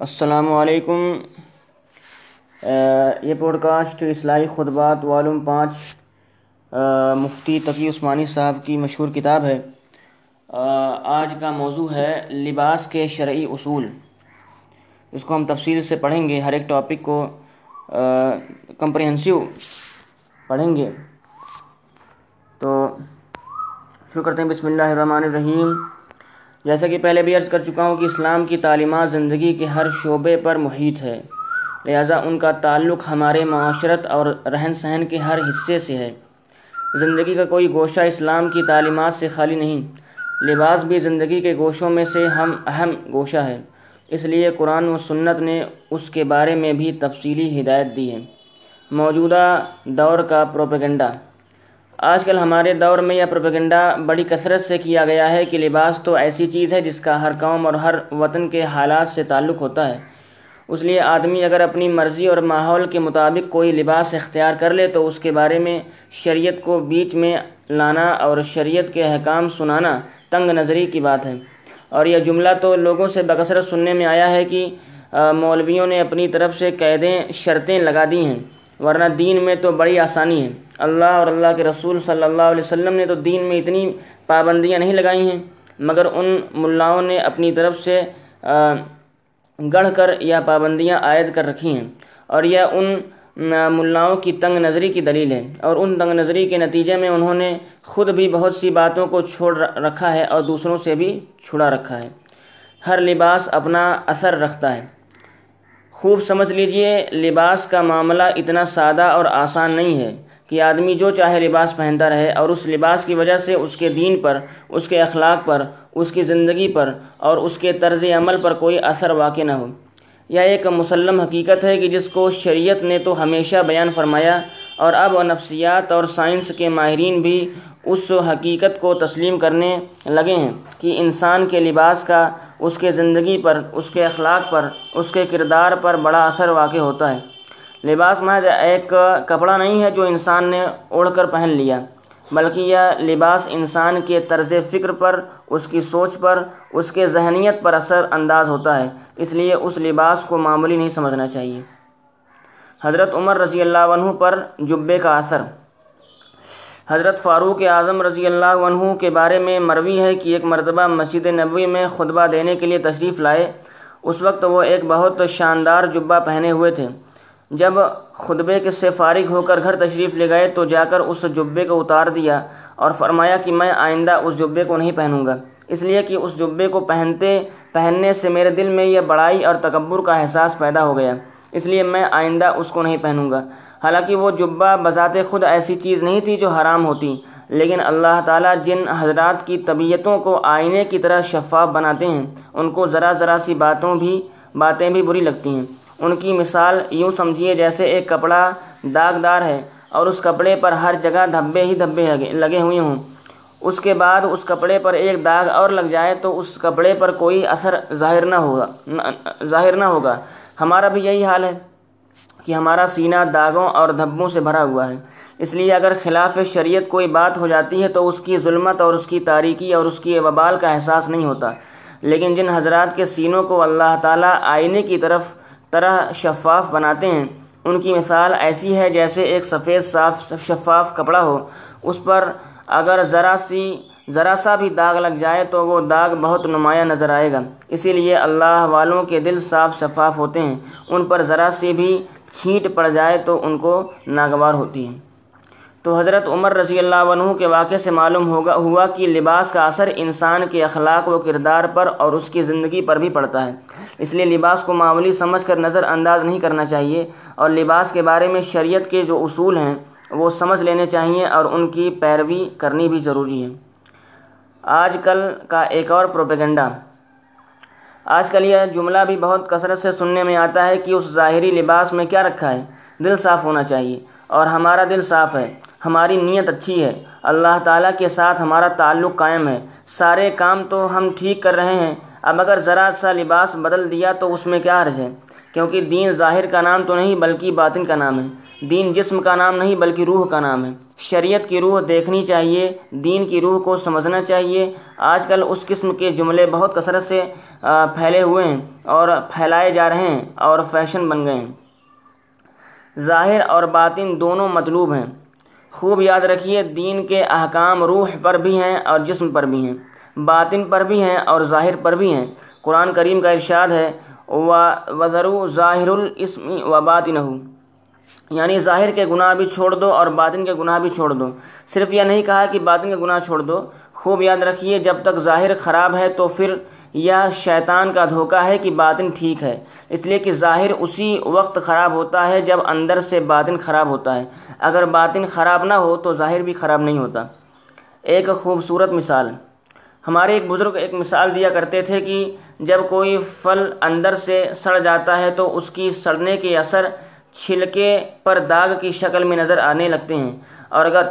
السلام علیکم۔ یہ پوڈ کاسٹ اصلاحی خطبات والوم پانچ مفتی تقی عثمانی صاحب کی مشہور کتاب ہے۔ آج کا موضوع ہے لباس کے شرعی اصول۔ اس کو ہم تفصیل سے پڑھیں گے، ہر ایک ٹاپک کو کمپریہنسو پڑھیں گے۔ تو شروع کرتے ہیں۔ بسم اللہ الرحمن الرحیم۔ جیسا کہ پہلے بھی عرض کر چکا ہوں کہ اسلام کی تعلیمات زندگی کے ہر شعبے پر محیط ہے۔ لہٰذا ان کا تعلق ہمارے معاشرت اور رہن سہن کے ہر حصے سے ہے۔ زندگی کا کوئی گوشہ اسلام کی تعلیمات سے خالی نہیں، لباس بھی زندگی کے گوشوں میں سے ہم اہم گوشہ ہے۔ اس لیے قرآن و سنت نے اس کے بارے میں بھی تفصیلی ہدایت دی ہے۔ موجودہ دور کا پروپیگنڈا۔ آج کل ہمارے دور میں یہ پروپیگنڈا بڑی کثرت سے کیا گیا ہے کہ لباس تو ایسی چیز ہے جس کا ہر قوم اور ہر وطن کے حالات سے تعلق ہوتا ہے۔ اس لیے آدمی اگر اپنی مرضی اور ماحول کے مطابق کوئی لباس اختیار کر لے تو اس کے بارے میں شریعت کو بیچ میں لانا اور شریعت کے احکام سنانا تنگ نظری کی بات ہے۔ اور یہ جملہ تو لوگوں سے بکثرت سننے میں آیا ہے کہ مولویوں نے اپنی طرف سے قیدیں شرطیں لگا دی ہیں۔ ورنہ دین میں تو بڑی آسانی ہے۔ اللہ اور اللہ کے رسول صلی اللہ علیہ وسلم نے تو دین میں اتنی پابندیاں نہیں لگائی ہیں، مگر ان ملاؤں نے اپنی طرف سے گڑھ کر یا پابندیاں عائد کر رکھی ہیں۔ اور یہ ان ملاؤں کی تنگ نظری کی دلیل ہے۔ اور ان تنگ نظری کے نتیجے میں انہوں نے خود بھی بہت سی باتوں کو چھوڑ رکھا ہے اور دوسروں سے بھی چھڑا رکھا ہے۔ ہر لباس اپنا اثر رکھتا ہے۔ خوب سمجھ لیجیے، لباس کا معاملہ اتنا سادہ اور آسان نہیں ہے کہ آدمی جو چاہے لباس پہنتا رہے اور اس لباس کی وجہ سے اس کے دین پر، اس کے اخلاق پر، اس کی زندگی پر اور اس کے طرز عمل پر کوئی اثر واقع نہ ہو۔ یہ ایک مسلم حقیقت ہے کہ جس کو شریعت نے تو ہمیشہ بیان فرمایا اور اب نفسیات اور سائنس کے ماہرین بھی اس حقیقت کو تسلیم کرنے لگے ہیں کہ انسان کے لباس کا، اس کے زندگی پر، اس کے اخلاق پر، اس کے کردار پر بڑا اثر واقع ہوتا ہے۔ لباس محض ایک کپڑا نہیں ہے جو انسان نے اوڑھ کر پہن لیا، بلکہ یہ لباس انسان کے طرز فکر پر، اس کی سوچ پر، اس کے ذہنیت پر اثر انداز ہوتا ہے۔ اس لیے اس لباس کو معمولی نہیں سمجھنا چاہیے۔ حضرت عمر رضی اللہ عنہ پر جبے کا اثر۔ حضرت فاروق اعظم رضی اللہ عنہ کے بارے میں مروی ہے کہ ایک مرتبہ مسجد نبوی میں خطبہ دینے کے لیے تشریف لائے۔ اس وقت وہ ایک بہت شاندار جبہ پہنے ہوئے تھے۔ جب خطبے کے سے فارغ ہو کر گھر تشریف لے گئے تو جا کر اس جبے کو اتار دیا اور فرمایا کہ میں آئندہ اس جبے کو نہیں پہنوں گا۔ اس لیے کہ اس جبے کو پہنتے، پہننے سے میرے دل میں یہ بڑائی اور تکبر کا احساس پیدا ہو گیا۔ اس لیے میں آئندہ اس کو نہیں پہنوں گا۔ حالانکہ وہ جبہ بذات خود ایسی چیز نہیں تھی جو حرام ہوتی، لیکن اللہ تعالیٰ جن حضرات کی طبیعتوں کو آئینے کی طرح شفاف بناتے ہیں، ان کو ذرا ذرا سی باتوں بھی، باتیں بھی بری لگتی ہیں۔ ان کی مثال یوں سمجھیے جیسے ایک کپڑا داغدار ہے اور اس کپڑے پر ہر جگہ دھبے ہی دھبے لگے ہوئے ہوں۔ اس کے بعد اس کپڑے پر ایک داغ اور لگ جائے تو اس کپڑے پر کوئی اثر ظاہر نہ ہوگا ظاہر نہ ہوگا۔ ہمارا بھی یہی حال ہے۔ کہ ہمارا سینہ داغوں اور دھبوں سے بھرا ہوا ہے۔ اس لیے اگر خلاف شریعت کوئی بات ہو جاتی ہے تو اس کی ظلمت اور اس کی تاریکی اور اس کی وبال کا احساس نہیں ہوتا۔ لیکن جن حضرات کے سینوں کو اللہ تعالیٰ آئینے کی طرف طرح شفاف بناتے ہیں، ان کی مثال ایسی ہے جیسے ایک سفید صاف شفاف کپڑا ہو۔ اس پر اگر ذرا سی، ذرا سا بھی داغ لگ جائے تو وہ داغ بہت نمایاں نظر آئے گا۔ اسی لیے اللہ والوں کے دل صاف شفاف ہوتے ہیں۔ ان پر ذرا سی بھی چھینٹ پڑ جائے تو ان کو ناگوار ہوتی ہے۔ تو حضرت عمر رضی اللہ عنہ کے واقعے سے معلوم ہوگا، ہوا کہ لباس کا اثر انسان کے اخلاق و کردار پر اور اس کی زندگی پر بھی پڑتا ہے۔ اس لیے لباس کو معمولی سمجھ کر نظر انداز نہیں کرنا چاہیے اور لباس کے بارے میں شریعت کے جو اصول ہیں، وہ سمجھ لینے چاہیے اور ان کی پیروی کرنی بھی ضروری ہے۔ آج کل کا ایک اور پروپیگنڈا۔ آج کل یہ جملہ بھی بہت کثرت سے سننے میں آتا ہے کہ اس ظاہری لباس میں کیا رکھا ہے۔ دل صاف ہونا چاہیے اور ہمارا دل صاف ہے۔ ہماری نیت اچھی ہے۔ اللہ تعالیٰ کے ساتھ ہمارا تعلق قائم ہے۔ سارے کام تو ہم ٹھیک کر رہے ہیں۔ اب اگر ذرا سا لباس بدل دیا تو اس میں کیا حرج ہے؟ کیونکہ دین ظاہر کا نام تو نہیں بلکہ باطن کا نام ہے۔ دین جسم کا نام نہیں بلکہ روح کا نام ہے۔ شریعت کی روح دیکھنی چاہیے، دین کی روح کو سمجھنا چاہیے۔ آج کل اس قسم کے جملے بہت کثرت سے پھیلے ہوئے ہیں اور پھیلائے جا رہے ہیں اور فیشن بن گئے ہیں۔ ظاہر اور باطن دونوں مطلوب ہیں۔ خوب یاد رکھیے، دین کے احکام روح پر بھی ہیں اور جسم پر بھی ہیں۔ باطن پر بھی ہیں اور ظاہر پر بھی ہیں۔ قرآن کریم کا ارشاد ہے و وضرو ظاہر الاسم و باطن یعنی ظاہر کے گناہ بھی چھوڑ دو اور باطن کے گناہ بھی چھوڑ دو۔ صرف یہ نہیں کہا کہ باطن کے گناہ چھوڑ دو۔ خوب یاد رکھیے، جب تک ظاہر خراب ہے تو پھر یہ شیطان کا دھوکہ ہے کہ باطن ٹھیک ہے۔ اس لیے کہ ظاہر اسی وقت خراب ہوتا ہے جب اندر سے باطن خراب ہوتا ہے۔ اگر باطن خراب نہ ہو تو ظاہر بھی خراب نہیں ہوتا۔ ایک خوبصورت مثال۔ ہمارے ایک بزرگ ایک مثال دیا کرتے تھے کہ جب کوئی پھل اندر سے سڑ جاتا ہے تو اس کی سڑنے کے اثر چھلکے پر داغ کی شکل میں نظر آنے لگتے ہیں۔ اور اگر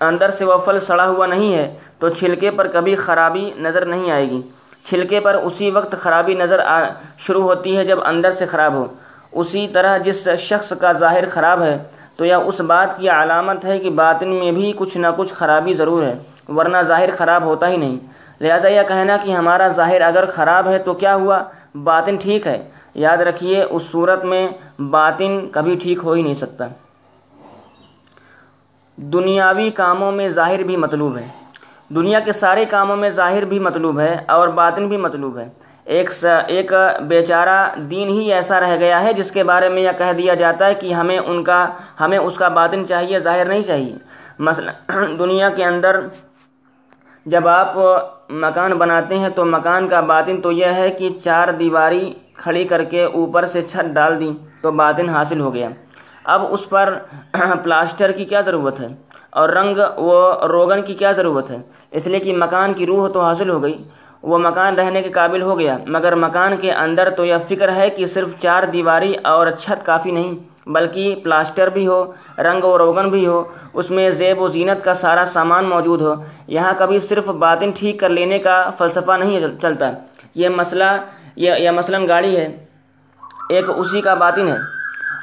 اندر سے وہ پھل سڑا ہوا نہیں ہے تو چھلکے پر کبھی خرابی نظر نہیں آئے گی۔ چھلکے پر اسی وقت خرابی نظر آ شروع ہوتی ہے جب اندر سے خراب ہو۔ اسی طرح جس شخص کا ظاہر خراب ہے تو یہ اس بات کی علامت ہے کہ باطن میں بھی کچھ نہ کچھ خرابی ضرور ہے، ورنہ ظاہر خراب ہوتا ہی نہیں۔ لہٰذا یہ کہنا کہ ہمارا ظاہر اگر خراب ہے تو کیا ہوا؟ باطن ٹھیک ہے۔ یاد رکھیے، اس صورت میں باطن کبھی ٹھیک ہو ہی نہیں سکتا۔ دنیاوی کاموں میں ظاہر بھی مطلوب ہے۔ دنیا کے سارے کاموں میں ظاہر بھی مطلوب ہے اور باطن بھی مطلوب ہے۔ ایک ایک بیچارہ دین ہی ایسا رہ گیا ہے جس کے بارے میں یہ کہہ دیا جاتا ہے کہ ہمیں ان کا، ہمیں اس کا باطن چاہیے، ظاہر نہیں چاہیے۔ مثلا دنیا کے اندر جب آپ مکان بناتے ہیں تو مکان کا باطن تو یہ ہے کہ چار دیواری کھڑی کر کے اوپر سے چھت ڈال دی تو باطن حاصل ہو گیا۔ اب اس پر پلاسٹر کی کیا ضرورت ہے اور رنگ و روغن کی کیا ضرورت ہے؟ اس لیے کہ مکان کی روح تو حاصل ہو گئی۔ وہ مکان رہنے کے قابل ہو گیا، مگر مکان کے اندر تو یہ فکر ہے کہ صرف چار دیواری اور چھت کافی نہیں۔ بلکہ پلاسٹر بھی ہو، رنگ و روغن بھی ہو، اس میں زیب و زینت کا سارا سامان موجود ہو۔ یہاں کبھی صرف باطن ٹھیک کر لینے کا فلسفہ نہیں چلتا۔ یہ مسئلہ یہ مثلاً گاڑی ہے۔ ایک اسی کا باطن ہے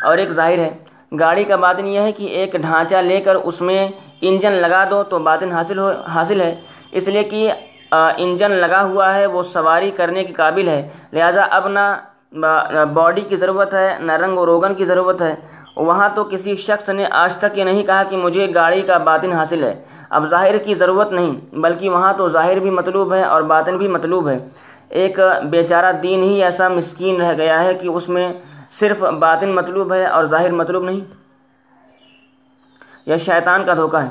اور ایک ظاہر ہے۔ گاڑی کا باطن یہ ہے کہ ایک ڈھانچہ لے کر اس میں انجن لگا دو تو باطن حاصل ہو حاصل ہے۔ اس لیے کہ انجن لگا ہوا ہے، وہ سواری کرنے کے قابل ہے۔ لہٰذا اب نہ باڈی کی ضرورت ہے نہ رنگ و روغن کی ضرورت ہے۔ وہاں تو کسی شخص نے آج تک یہ نہیں کہا کہ مجھے گاڑی کا باطن حاصل ہے۔ اب ظاہر کی ضرورت نہیں، بلکہ وہاں تو ظاہر بھی مطلوب ہے اور باطن بھی مطلوب ہے۔ ایک بیچارہ دین ہی ایسا مسکین رہ گیا ہے کہ اس میں صرف باطن مطلوب ہے اور ظاہر مطلوب نہیں۔ یہ شیطان کا دھوکہ ہے۔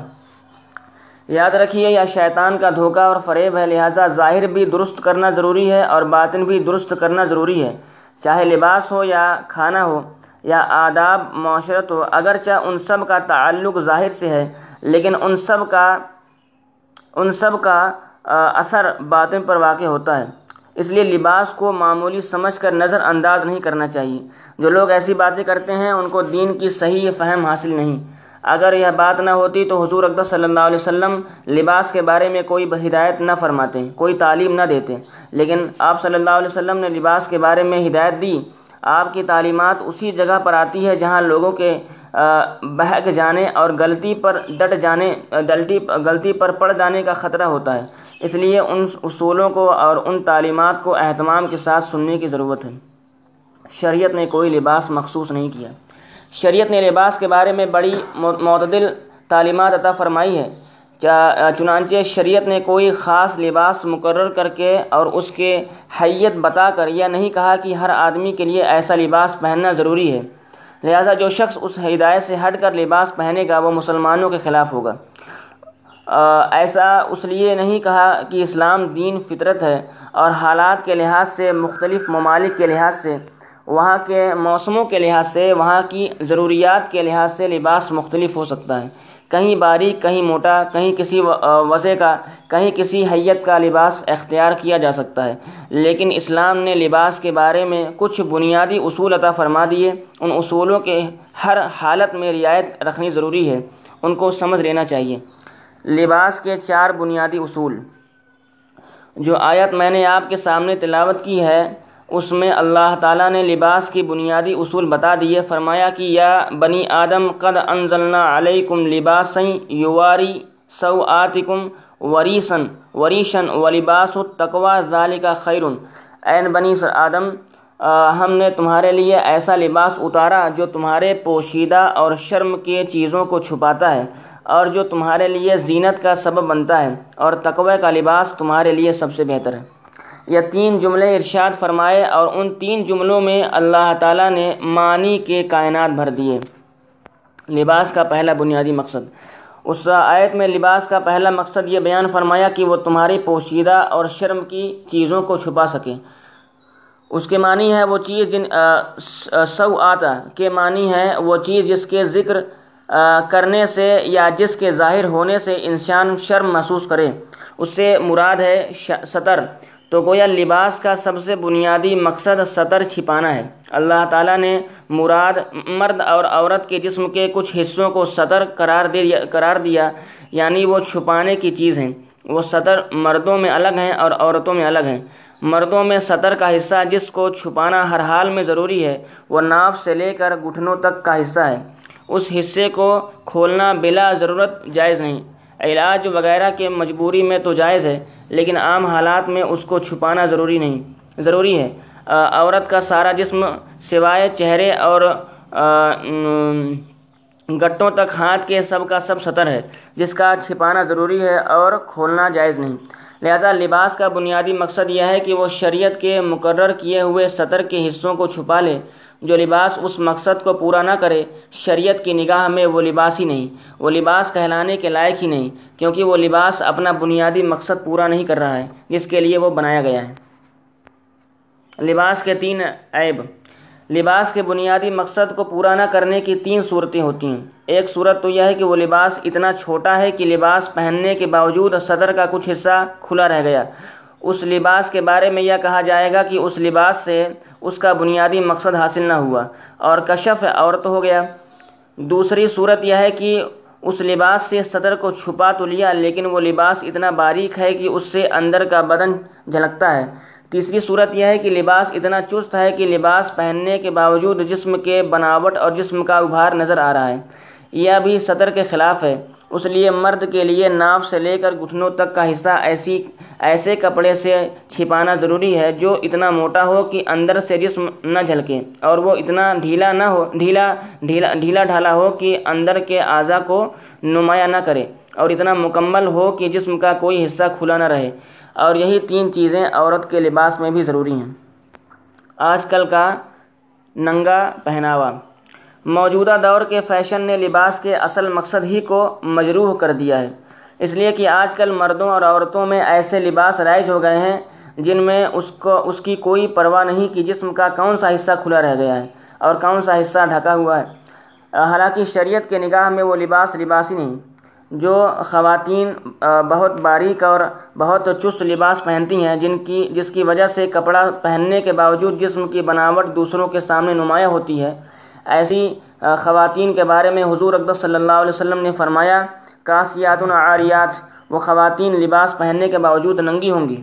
یاد رکھیے، یا شیطان کا دھوکہ اور فریب ہے، لہٰذا ظاہر بھی درست کرنا ضروری ہے اور باطن بھی درست کرنا ضروری ہے۔ چاہے لباس ہو یا کھانا ہو یا آداب، معاشرت ہو، اگرچہ ان سب کا تعلق ظاہر سے ہے، لیکن ان سب کا، ان سب کا اثر باطن پر واقع ہوتا ہے۔ اس لیے لباس کو معمولی سمجھ کر نظر انداز نہیں کرنا چاہیے۔ جو لوگ ایسی باتیں کرتے ہیں، ان کو دین کی صحیح فہم حاصل نہیں۔ اگر یہ بات نہ ہوتی تو حضور اقدس صلی اللہ علیہ وسلم لباس کے بارے میں کوئی ہدایت نہ فرماتے، کوئی تعلیم نہ دیتے۔ لیکن آپ صلی اللہ علیہ وسلم نے لباس کے بارے میں ہدایت دی، آپ کی تعلیمات اسی جگہ پر آتی ہے جہاں لوگوں کے بہک جانے اور غلطی پر ڈٹ جانے، غلطی غلطی پر پڑ جانے کا خطرہ ہوتا ہے۔ اس لیے ان اصولوں کو اور ان تعلیمات کو اہتمام کے ساتھ سننے کی ضرورت ہے۔ شریعت نے کوئی لباس مخصوص نہیں کیا۔ شریعت نے لباس کے بارے میں بڑی معتدل تعلیمات عطا فرمائی ہے چنانچہ شریعت نے کوئی خاص لباس مقرر کر کے اور اس کے حیت بتا کر یہ نہیں کہا کہ ہر آدمی کے لیے ایسا لباس پہننا ضروری ہے۔ لہٰذا جو شخص اس ہدایت سے ہٹ کر لباس پہنے گا وہ مسلمانوں کے خلاف ہوگا۔ ایسا اس لیے نہیں کہا کہ اسلام دین فطرت ہے اور حالات کے لحاظ سے، مختلف ممالک کے لحاظ سے وہاں کے موسموں کے لحاظ سے، وہاں کی ضروریات کے لحاظ سے لباس مختلف ہو سکتا ہے۔ کہیں باریک، کہیں موٹا، کہیں کسی وضع کا، کہیں کسی حیت کا لباس اختیار کیا جا سکتا ہے۔ لیکن اسلام نے لباس کے بارے میں کچھ بنیادی اصول عطا فرما دیے۔ ان اصولوں کے ہر حالت میں رعایت رکھنی ضروری ہے۔ ان کو سمجھ لینا چاہیے۔ لباس کے چار بنیادی اصول۔ جو آیت میں نے آپ کے سامنے تلاوت کی ہے اس میں اللہ تعالیٰ نے لباس کی بنیادی اصول بتا دیے، فرمایا کہ یا بنی آدم، قد انزلنا علیکم لباسن یواری سوآتکم وریسن وریشن و لباس التقوی، ذالک خیرن این بنی آدم ہم نے تمہارے لیے ایسا لباس اتارا جو تمہارے پوشیدہ اور شرم کے چیزوں کو چھپاتا ہے اور جو تمہارے لیے زینت کا سبب بنتا ہے اور تقوی کا لباس تمہارے لیے سب سے بہتر ہے۔ یہ تین جملے ارشاد فرمائے اور ان تین جملوں میں اللہ تعالیٰ نے معنی کے کائنات بھر دیے۔ لباس کا پہلا بنیادی مقصد۔ اس آیت میں لباس کا پہلا مقصد یہ بیان فرمایا کہ وہ تمہاری پوشیدہ اور شرم کی چیزوں کو چھپا سکے۔ اس کے معنی ہے وہ چیز جن سو آتا۔ کے معنی ہے وہ چیز جس کے ذکر کرنے سے یا جس کے ظاہر ہونے سے انسان شرم محسوس کرے۔ اس سے مراد ہے سطر۔ تو گویا لباس کا سب سے بنیادی مقصد سطر چھپانا ہے۔ اللہ تعالیٰ نے مراد مرد اور عورت کے جسم کے کچھ حصوں کو سطر قرار دیا قرار دیا یعنی وہ چھپانے کی چیز ہیں۔ وہ سطر مردوں میں الگ ہیں اور عورتوں میں الگ ہیں۔ مردوں میں سطر کا حصہ جس کو چھپانا ہر حال میں ضروری ہے، وہ ناف سے لے کر گھٹنوں تک کا حصہ ہے۔ اس حصے کو کھولنا بلا ضرورت جائز نہیں۔ علاج وغیرہ کے مجبوری میں تو جائز ہے، لیکن عام حالات میں اس کو چھپانا ضروری نہیں، ضروری ہے۔ عورت کا سارا جسم سوائے چہرے اور گٹوں تک ہاتھ کے سب کا سب سطر ہے، جس کا چھپانا ضروری ہے اور کھولنا جائز نہیں۔ لہذا لباس کا بنیادی مقصد یہ ہے کہ وہ شریعت کے مقرر کیے ہوئے سطر کے حصوں کو چھپا لے۔ جو لباس اس مقصد کو پورا نہ کرے، شریعت کی نگاہ میں وہ لباس ہی نہیں، وہ لباس کہلانے کے لائق ہی نہیں، کیونکہ وہ لباس اپنا بنیادی مقصد پورا نہیں کر رہا ہے، جس کے لیے وہ بنایا گیا ہے۔ لباس کے تین عیب۔ لباس کے بنیادی مقصد کو پورا نہ کرنے کی تین صورتیں ہوتی ہیں۔ ایک صورت تو یہ ہے کہ وہ لباس اتنا چھوٹا ہے کہ لباس پہننے کے باوجود صدر کا کچھ حصہ کھلا رہ گیا۔ اس لباس کے بارے میں یہ کہا جائے گا کہ اس لباس سے اس کا بنیادی مقصد حاصل نہ ہوا اور کشف عورت ہو گیا۔ دوسری صورت یہ ہے کہ اس لباس سے صدر کو چھپا تو لیا، لیکن وہ لباس اتنا باریک ہے کہ اس سے اندر کا بدن جھلکتا ہے۔ تیسری صورت یہ ہے کہ لباس اتنا چست ہے کہ لباس پہننے کے باوجود جسم کے بناوٹ اور جسم کا ابھار نظر آ رہا ہے۔ یہ بھی صدر کے خلاف ہے۔ اس لیے مرد کے لیے ناف سے لے کر گھٹنوں تک کا حصہ ایسی ایسے کپڑے سے چھپانا ضروری ہے جو اتنا موٹا ہو کہ اندر سے جسم نہ جھلکے اور وہ اتنا ڈھیلا نہ ہو ڈھیلا ڈھیلا ڈھیلا ڈھالا ہو کہ اندر کے اعضاء کو نمایاں نہ کرے اور اتنا مکمل ہو کہ جسم کا کوئی حصہ کھلا نہ رہے۔ اور یہی تین چیزیں عورت کے لباس میں بھی ضروری ہیں۔ آج کل کا ننگا پہناوا۔ موجودہ دور کے فیشن نے لباس کے اصل مقصد ہی کو مجروح کر دیا ہے۔ اس لیے کہ آج کل مردوں اور عورتوں میں ایسے لباس رائج ہو گئے ہیں جن میں اس کو، اس کی کوئی پرواہ نہیں کہ جسم کا کون سا حصہ کھلا رہ گیا ہے اور کون سا حصہ ڈھکا ہوا ہے۔ حالانکہ شریعت کے نگاہ میں وہ لباس لباس ہی نہیں، جو خواتین بہت باریک اور بہت چست لباس پہنتی ہیں، جن کی، جس کی وجہ سے کپڑا پہننے کے باوجود جسم کی بناوٹ دوسروں کے سامنے نمایاں ہوتی ہے۔ ایسی خواتین کے بارے میں حضور اقدس صلی اللہ علیہ وسلم نے فرمایا کاسیات عاریات، وہ خواتین لباس پہننے کے باوجود ننگی ہوں گی۔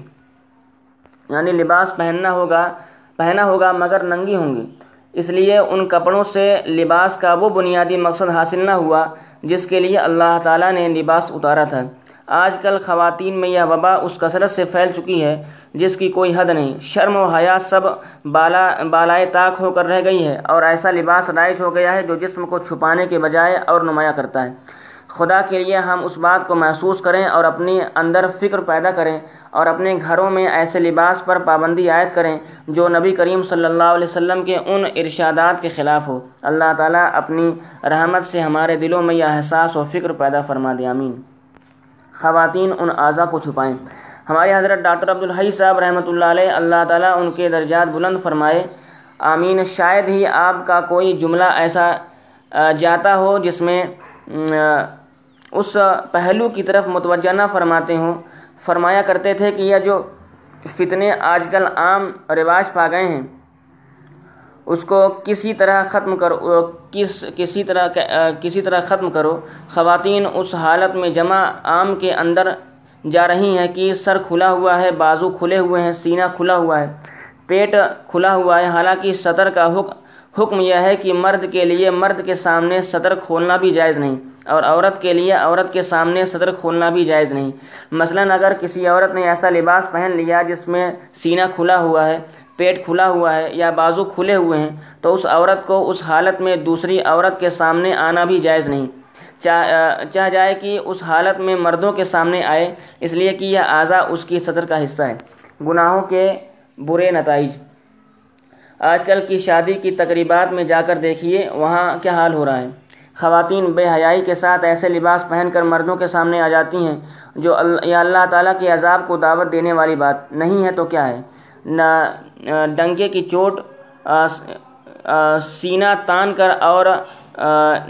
یعنی لباس پہننا ہوگا، پہنا ہوگا مگر ننگی ہوں گی۔ اس لیے ان کپڑوں سے لباس کا وہ بنیادی مقصد حاصل نہ ہوا، جس کے لیے اللہ تعالیٰ نے لباس اتارا تھا۔ آج کل خواتین میں یہ وبا اس کثرت سے پھیل چکی ہے، جس کی کوئی حد نہیں۔ شرم و حیات سب بالا، بالائے طاق ہو کر رہ گئی ہے اور ایسا لباس رائج ہو گیا ہے جو جسم کو چھپانے کے بجائے اور نمایاں کرتا ہے۔ خدا کے لیے ہم اس بات کو محسوس کریں اور اپنی اندر فکر پیدا کریں اور اپنے گھروں میں ایسے لباس پر پابندی عائد کریں جو نبی کریم صلی اللہ علیہ وسلم کے ان ارشادات کے خلاف ہو۔ اللہ تعالیٰ اپنی رحمت سے ہمارے دلوں میں یہ احساس و فکر پیدا فرما دے آمین۔ خواتین ان اعضاء کو چھپائیں۔ ہمارے حضرت ڈاکٹر عبدالحی صاحب رحمۃ اللہ علیہ اللہ تعالیٰ ان کے درجات بلند فرمائے۔ آمین۔ شاید ہی آپ کا کوئی جملہ ایسا جاتا ہو جس میں اس پہلو کی طرف متوجہ نہ فرماتے ہوں۔ فرمایا کرتے تھے کہ یہ جو فتنے آج کل عام رواج پا گئے ہیں۔ اس کو کسی طرح ختم کرو کس، کسی طرح کسی طرح ختم کرو۔ خواتین اس حالت میں جمع عام کے اندر جا رہی ہیں کہ سر کھلا ہوا ہے، بازو کھلے ہوئے ہیں، سینہ کھلا ہوا ہے، پیٹ کھلا ہوا ہے۔ حالانکہ صدر کا حکم حکم یہ ہے کہ مرد کے لیے مرد کے سامنے صدر کھولنا بھی جائز نہیں اور عورت کے لیے عورت کے سامنے صدر کھولنا بھی جائز نہیں۔ مثلا اگر کسی عورت نے ایسا لباس پہن لیا جس میں سینہ کھلا ہوا ہے پیٹ کھلا ہوا ہے یا بازو کھلے ہوئے ہیں، تو اس عورت کو اس حالت میں دوسری عورت کے سامنے آنا بھی جائز نہیں۔ چاہ جائے کہ اس حالت میں مردوں کے سامنے آئے، اس لیے کہ یہ اعضا اس کی صدر کا حصہ ہے گناہوں کے برے نتائج۔ آج کل کی شادی کی تقریبات میں جا کر دیکھیے، وہاں کیا حال ہو رہا ہے۔ خواتین بے حیائی کے ساتھ ایسے لباس پہن کر مردوں کے سامنے آ جاتی ہیں، جو یا اللہ تعالیٰ کے عذاب کو دعوت دینے والی بات نہیں ہے تو کیا ہے؟ نہ ڈنگے کی چوٹ سینہ تان کر اور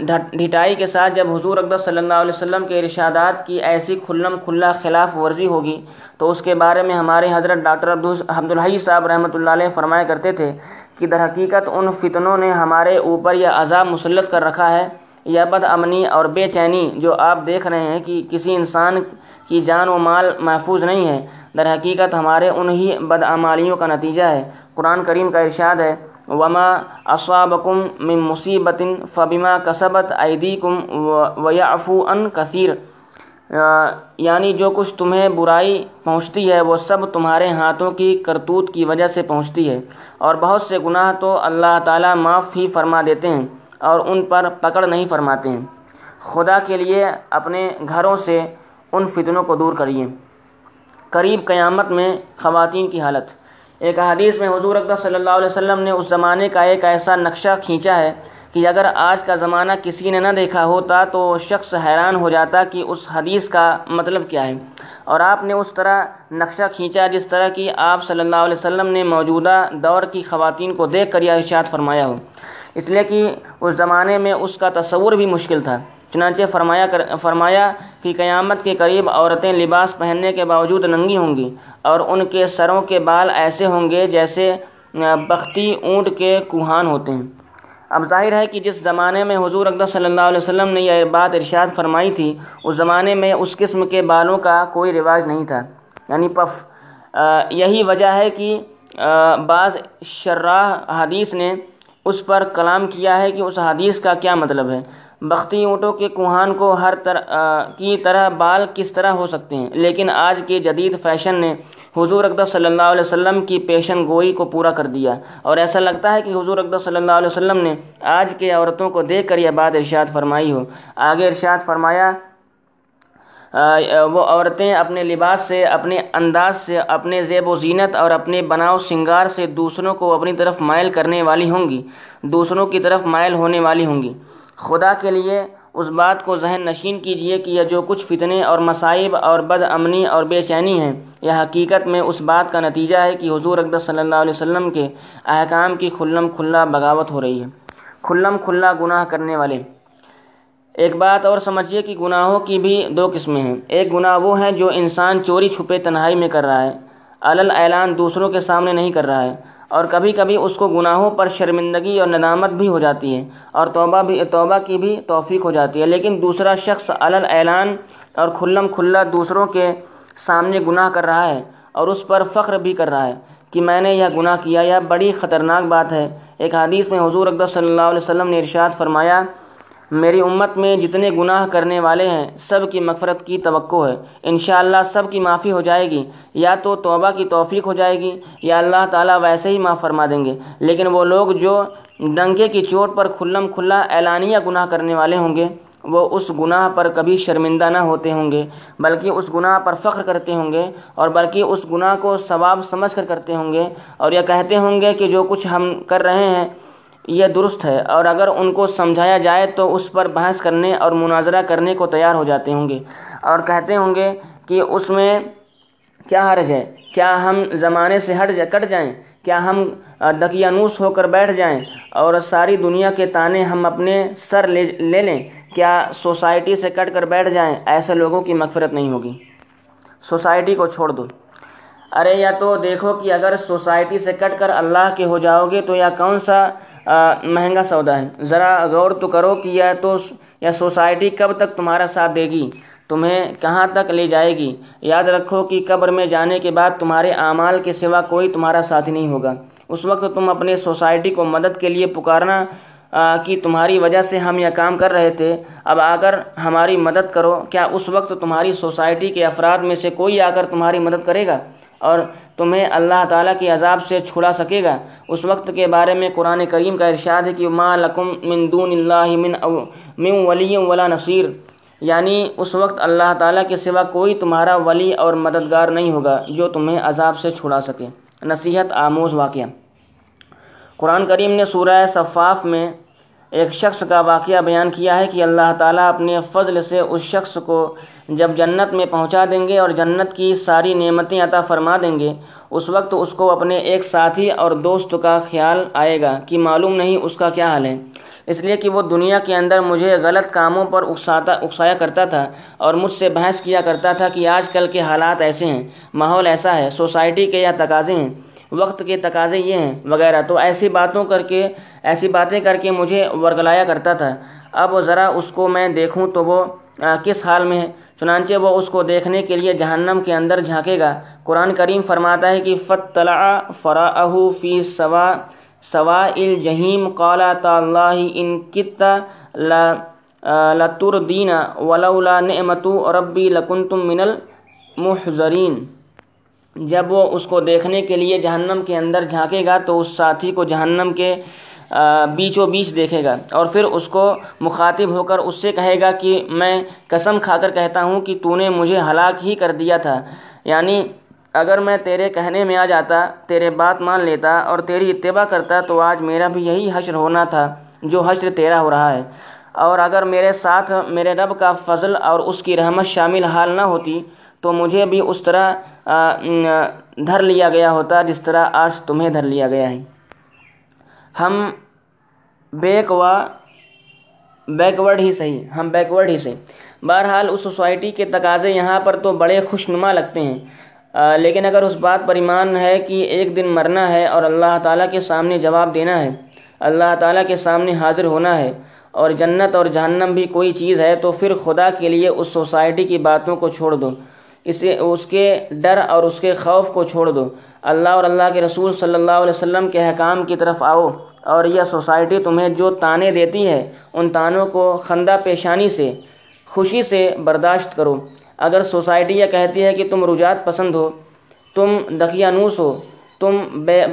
ڈھٹائی کے ساتھ جب حضور اقدس صلی اللہ علیہ وسلم کے ارشادات کی ایسی کھلم کھلا خلاف ورزی ہوگی، تو اس کے بارے میں ہمارے حضرت ڈاکٹر عبد الحی صاحب رحمۃ اللہ علیہ فرمایا کرتے تھے کہ در حقیقت ان فتنوں نے ہمارے اوپر یہ عذاب مسلط کر رکھا ہے۔ یا بد امنی اور بے چینی جو آپ دیکھ رہے ہیں کہ کسی انسان کی جان و مال محفوظ نہیں ہے در حقیقت ہمارے انہی بدعمالیوں کا نتیجہ ہے۔ قرآن کریم کا ارشاد ہے، وما اصابکم من مصیبت فبما کسبت ایدیکم ویعفو ان کثیر یعنی جو کچھ تمہیں برائی پہنچتی ہے، وہ سب تمہارے ہاتھوں کی کرتوت کی وجہ سے پہنچتی ہے۔ اور بہت سے گناہ تو اللہ تعالیٰ معاف ہی فرما دیتے ہیں اور ان پر پکڑ نہیں فرماتے ہیں۔ خدا کے لیے اپنے گھروں سے ان فتنوں کو دور کریے۔ قریب قیامت میں خواتین کی حالت۔ ایک حدیث میں حضور اقدس صلی اللہ علیہ وسلم نے اس زمانے کا ایک ایسا نقشہ کھینچا ہے کہ اگر آج کا زمانہ کسی نے نہ دیکھا ہوتا تو شخص حیران ہو جاتا کہ اس حدیث کا مطلب کیا ہے۔ اور آپ نے اس طرح نقشہ کھینچا جس طرح کہ آپ صلی اللہ علیہ وسلم نے موجودہ دور کی خواتین کو دیکھ کر یہ ارشاد فرمایا ہو۔ اس لیے کہ اس زمانے میں اس کا تصور بھی مشکل تھا۔ چنانچہ فرمایا کر فرمایا کہ قیامت کے قریب عورتیں لباس پہننے کے باوجود ننگی ہوں گی اور ان کے سروں کے بال ایسے ہوں گے جیسے بختی اونٹ کے کوہان ہوتے ہیں۔ اب ظاہر ہے کہ جس زمانے میں حضور اقدس صلی اللہ علیہ وسلم نے یہ بات ارشاد فرمائی تھی، اس زمانے میں اس قسم کے بالوں کا کوئی رواج نہیں تھا۔ یعنی پف یہی وجہ ہے کہ بعض شرح حدیث نے اس پر کلام کیا ہے کہ اس حدیث کا کیا مطلب ہے۔ بختی اونٹوں کے کوہان کو ہر طرح کی طرح بال کس طرح ہو سکتے ہیں؟ لیکن آج کے جدید فیشن نے حضور اقدس صلی اللہ علیہ وسلم کی پیشن گوئی کو پورا کر دیا اور ایسا لگتا ہے کہ حضور اقدس صلی اللہ علیہ وسلم نے آج کے عورتوں کو دیکھ کر یہ بات ارشاد فرمائی ہو۔ آگے ارشاد فرمایا وہ عورتیں اپنے لباس سے، اپنے انداز سے، اپنے زیب و زینت اور اپنے بناؤ سنگار سے دوسروں کو اپنی طرف مائل کرنے والی ہوں گی۔ دوسروں کی طرف مائل ہونے والی ہوں گی۔ خدا کے لیے اس بات کو ذہن نشین کیجیے کہ یہ جو کچھ فتنے اور مصائب اور بد امنی اور بے چینی ہیں، یہ حقیقت میں اس بات کا نتیجہ ہے کہ حضور اقدس صلی اللہ علیہ وسلم کے احکام کی کھلم کھلا بغاوت ہو رہی ہے۔ کھلم کھلا گناہ کرنے والے۔ ایک بات اور سمجھیے کہ گناہوں کی بھی دو قسمیں ہیں۔ ایک گناہ وہ ہیں جو انسان چوری چھپے تنہائی میں کر رہا ہے، علل اعلان دوسروں کے سامنے نہیں کر رہا ہے۔ اور کبھی کبھی اس کو گناہوں پر شرمندگی اور ندامت بھی ہو جاتی ہے اور توبہ بھی توبہ کی بھی توفیق ہو جاتی ہے۔ لیکن دوسرا شخص علل اعلان اور کھلم کھلا دوسروں کے سامنے گناہ کر رہا ہے اور اس پر فخر بھی کر رہا ہے کہ میں نے یہ گناہ کیا۔ یہ بڑی خطرناک بات ہے۔ ایک حدیث میں حضور اقدس صلی اللہ علیہ وسلم نے ارشاد فرمایا میری امت میں جتنے گناہ کرنے والے ہیں، سب کی مغفرت کی توقع ہے۔ انشاءاللہ سب کی معافی ہو جائے گی۔ یا تو توبہ کی توفیق ہو جائے گی، یا اللہ تعالیٰ ویسے ہی معاف فرما دیں گے۔ لیکن وہ لوگ جو ڈنکے کی چوٹ پر کھلم کھلا اعلانیہ گناہ کرنے والے ہوں گے، وہ اس گناہ پر کبھی شرمندہ نہ ہوتے ہوں گے، بلکہ اس گناہ پر فخر کرتے ہوں گے اور بلکہ اس گناہ کو ثواب سمجھ کر کرتے ہوں گے۔ اور یہ کہتے ہوں گے کہ جو کچھ ہم کر رہے ہیں یہ درست ہے اور اگر ان کو سمجھایا جائے تو اس پر بحث کرنے اور مناظرہ کرنے کو تیار ہو جاتے ہوں گے اور کہتے ہوں گے کہ اس میں کیا حرج ہے؟ کیا ہم زمانے سے ہٹ کٹ جائیں؟ کیا ہم دقیانوس ہو کر بیٹھ جائیں اور ساری دنیا کے تانے ہم اپنے سر لے لے لیں؟ کیا سوسائٹی سے کٹ کر بیٹھ جائیں؟ ایسے لوگوں کی مغفرت نہیں ہوگی۔ سوسائٹی کو چھوڑ دو۔ ارے یا تو دیکھو کہ اگر سوسائٹی سے کٹ کر اللہ کے ہو جاؤ گے تو یا کون سا مہنگا سودا ہے۔ ذرا غور تو کرو کہ یا تو یا سوسائٹی کب تک تمہارا ساتھ دے گی؟ تمہیں کہاں تک لے جائے گی؟ یاد رکھو کہ قبر میں جانے کے بعد تمہارے اعمال کے سوا کوئی تمہارا ساتھی نہیں ہوگا۔ اس وقت تم اپنے سوسائٹی کو مدد کے لیے پکارنا کہ تمہاری وجہ سے ہم یہ کام کر رہے تھے۔ اب آ کر ہماری مدد کرو۔ کیا اس وقت تمہاری سوسائٹی کے افراد میں سے کوئی آ کر تمہاری مدد کرے گا؟ اور تمہیں اللہ تعالیٰ کے عذاب سے چھڑا سکے گا۔ اس وقت کے بارے میں قرآن کریم کا ارشاد ہے کہ ما لکم من دون اللہ من من ولی ولا نصیر یعنی اس وقت اللہ تعالیٰ کے سوا کوئی تمہارا ولی اور مددگار نہیں ہوگا جو تمہیں عذاب سے چھڑا سکے۔ نصیحت آموز واقعہ۔ قرآن کریم نے سورہ صفاف میں ایک شخص کا واقعہ بیان کیا ہے کہ اللہ تعالیٰ اپنے فضل سے اس شخص کو جب جنت میں پہنچا دیں گے اور جنت کی ساری نعمتیں عطا فرما دیں گے، اس وقت اس کو اپنے ایک ساتھی اور دوست کا خیال آئے گا کہ معلوم نہیں اس کا کیا حال ہے۔ اس لیے کہ وہ دنیا کے اندر مجھے غلط کاموں پر اکساتا، اکسایا کرتا تھا اور مجھ سے بحث کیا کرتا تھا کہ آج کل کے حالات ایسے ہیں، ماحول ایسا ہے، سوسائٹی کے یا تقاضے ہیں، وقت کے تقاضے یہ ہیں، وغیرہ۔ تو ایسی باتوں کر کے، ایسی باتیں کر کے مجھے ورگلایا کرتا تھا۔ اب ذرا اس کو میں دیکھوں تو وہ کس حال میں ہے؟ چنانچہ وہ اس کو دیکھنے کے لیے جہنم کے اندر جھانکے گا۔ قرآن کریم فرماتا ہے کہ فطلع فراہ فی سوا سوا الجہیم قالا اللہ ان کت لتردین ولولا نعمت ربی لکنتم من المحضرین جب وہ اس کو دیکھنے کے لیے جہنم کے اندر جھانکے گا تو اس ساتھی کو جہنم کے بیچوں بیچ دیکھے گا۔ اور پھر اس کو مخاطب ہو کر اس سے کہے گا کہ میں قسم کھا کر کہتا ہوں کہ تو نے مجھے ہلاک ہی کر دیا تھا۔ یعنی اگر میں تیرے کہنے میں آ جاتا، تیرے بات مان لیتا اور تیری اتباع کرتا تو آج میرا بھی یہی حشر ہونا تھا جو حشر تیرا ہو رہا ہے۔ اور اگر میرے ساتھ میرے رب کا فضل اور اس کی رحمت شامل حال نہ ہوتی تو مجھے بھی اس طرح دھر لیا گیا ہوتا جس طرح آج تمہیں دھر لیا گیا ہے۔ ہم بیک و بیکورڈ ہی صحیح، ہم بیکورڈ ہی صحیح۔ بہرحال اس سوسائٹی کے تقاضے یہاں پر تو بڑے خوشنما لگتے ہیں۔ لیکن اگر اس بات پر ایمان ہے کہ ایک دن مرنا ہے اور اللہ تعالیٰ کے سامنے جواب دینا ہے، اللہ تعالیٰ کے سامنے حاضر ہونا ہے اور جنت اور جہنم بھی کوئی چیز ہے، تو پھر خدا کے لیے اس سوسائٹی کی باتوں کو چھوڑ دو۔ اس اس کے ڈر اور اس کے خوف کو چھوڑ دو۔ اللہ اور اللہ کے رسول صلی اللہ علیہ وسلم کے حکام کی طرف آؤ اور یہ سوسائٹی تمہیں جو تانے دیتی ہے، ان تانوں کو خندہ پیشانی سے، خوشی سے برداشت کرو۔ اگر سوسائٹی یہ کہتی ہے کہ تم رجحات پسند ہو، تم دقیانوس ہو، تم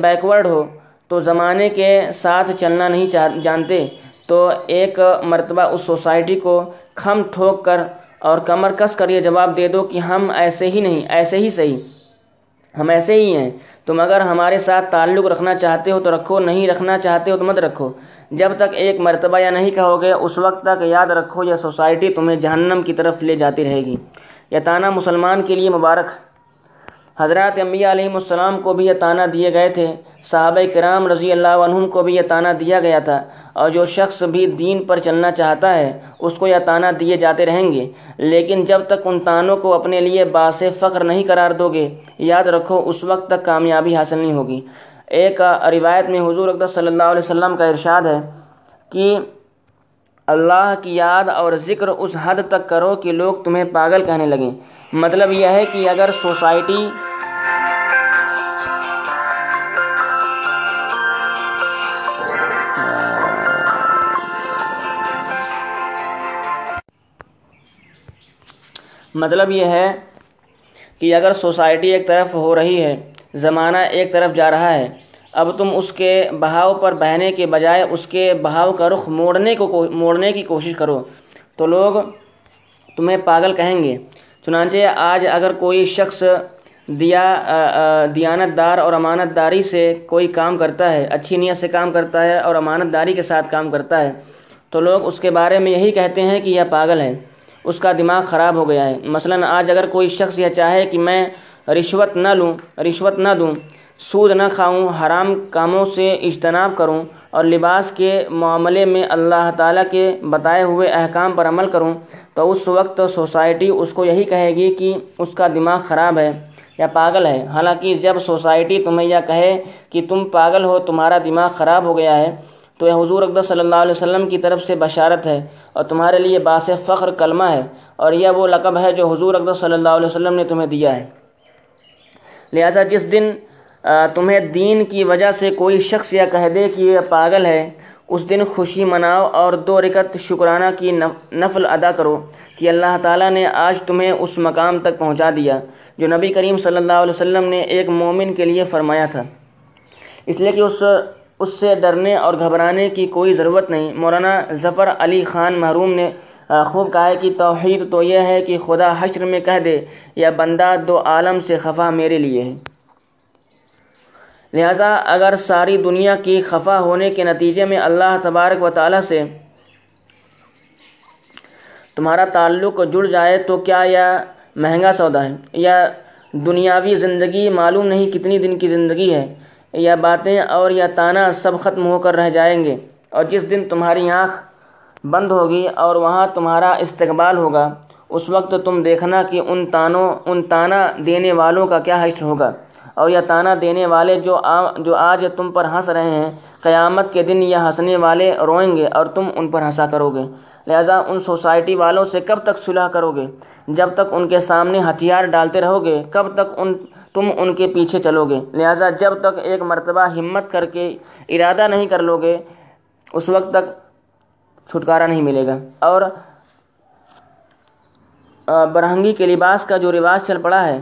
بیکورڈ ہو، تو زمانے کے ساتھ چلنا نہیں جانتے، تو ایک مرتبہ اس سوسائٹی کو کھم ٹھوک کر اور کمر کس کر یہ جواب دے دو کہ ہم ایسے ہی نہیں، ایسے ہی صحیح۔ ہم ایسے ہی ہیں۔ تم اگر ہمارے ساتھ تعلق رکھنا چاہتے ہو تو رکھو، نہیں رکھنا چاہتے ہو تو مت رکھو۔ جب تک ایک مرتبہ یا نہیں کہو گے اس وقت تک یاد رکھو یہ سوسائٹی تمہیں جہنم کی طرف لے جاتی رہے گی۔ یہ تانا مسلمان کے لیے مبارک۔ حضرات انبیاء علیہ السلام کو بھی یہ تانا دیے گئے تھے، صحابہ کرام رضی اللہ عنہم کو بھی یہ تانا دیا گیا تھا۔ اور جو شخص بھی دین پر چلنا چاہتا ہے، اس کو یہ تانا دیے جاتے رہیں گے۔ لیکن جب تک ان تانوں کو اپنے لیے باس فخر نہیں قرار دو گے، یاد رکھو اس وقت تک کامیابی حاصل نہیں ہوگی۔ ایک روایت میں حضور اقدس صلی اللہ علیہ وسلم کا ارشاد ہے کہ اللہ کی یاد اور ذکر اس حد تک کرو کہ لوگ تمہیں پاگل کہنے لگیں۔ مطلب یہ ہے کہ اگر سوسائٹی مطلب یہ ہے کہ اگر سوسائٹی ایک طرف ہو رہی ہے، زمانہ ایک طرف جا رہا ہے، اب تم اس کے بہاؤ پر بہنے کے بجائے اس کے بہاؤ کا رخ موڑنے کو موڑنے کی کوشش کرو۔ تو لوگ تمہیں پاگل کہیں گے۔ چنانچہ آج اگر کوئی شخص دیا دیانت دار اور امانت داری سے کوئی کام کرتا ہے، اچھی نیت سے کام کرتا ہے اور امانت داری کے ساتھ کام کرتا ہے، تو لوگ اس کے بارے میں یہی کہتے ہیں کہ یہ پاگل ہے، اس کا دماغ خراب ہو گیا ہے۔ مثلا آج اگر کوئی شخص یہ چاہے کہ میں رشوت نہ لوں، رشوت نہ دوں، سود نہ کھاؤں، حرام کاموں سے اجتناب کروں اور لباس کے معاملے میں اللہ تعالیٰ کے بتائے ہوئے احکام پر عمل کروں تو اس وقت سوسائٹی اس کو یہی کہے گی کہ اس کا دماغ خراب ہے یا پاگل ہے۔ حالانکہ جب سوسائٹی تمہیں یہ کہے کہ تم پاگل ہو، تمہارا دماغ خراب ہو گیا ہے، تو یہ حضور اقدس صلی اللہ علیہ وسلم کی طرف سے بشارت ہے اور تمہارے لیے باعث فخر کلمہ ہے اور یہ وہ لقب ہے جو حضور اقدس صلی اللہ علیہ وسلم نے تمہیں دیا ہے۔ لہٰذا جس دن تمہیں دین کی وجہ سے کوئی شخص یا کہہ دے کہ یہ پاگل ہے، اس دن خوشی مناؤ اور دو رکت شکرانہ کی نفل ادا کرو کہ اللہ تعالیٰ نے آج تمہیں اس مقام تک پہنچا دیا، جو نبی کریم صلی اللہ علیہ وسلم نے ایک مومن کے لیے فرمایا تھا۔ اس لیے کہ اس اس سے ڈرنے اور گھبرانے کی کوئی ضرورت نہیں۔ مولانا ظفر علی خان محروم نے خوب کہا ہے کہ توحید تو یہ ہے کہ خدا حشر میں کہہ دے یا بندہ دو عالم سے خفا میرے لیے ہے۔ لہٰذا اگر ساری دنیا کی خفا ہونے کے نتیجے میں اللہ تبارک و تعالیٰ سے تمہارا تعلق جڑ جائے تو کیا یہ مہنگا سودا ہے؟ یا دنیاوی زندگی معلوم نہیں کتنی دن کی زندگی ہے۔ یا باتیں اور یا تانا سب ختم ہو کر رہ جائیں گے اور جس دن تمہاری آنکھ بند ہوگی اور وہاں تمہارا استقبال ہوگا، اس وقت تم دیکھنا کہ ان تانوں، ان تانا دینے والوں کا کیا حشر ہوگا۔ اور یہ تانا دینے والے جو جو آج تم پر ہنس رہے ہیں، قیامت کے دن یہ ہنسنے والے روئیں گے اور تم ان پر ہنسا کرو گے۔ لہٰذا ان سوسائٹی والوں سے کب تک صلح کرو گے؟ جب تک ان کے سامنے ہتھیار ڈالتے رہو گے، کب تک ان تم ان کے پیچھے چلو گے۔ لہٰذا جب تک ایک مرتبہ ہمت کر کے ارادہ نہیں کر لو گے، اس وقت تک چھٹکارا نہیں ملے گا۔ اور برہنگی کے لباس کا جو رواج چل پڑا ہے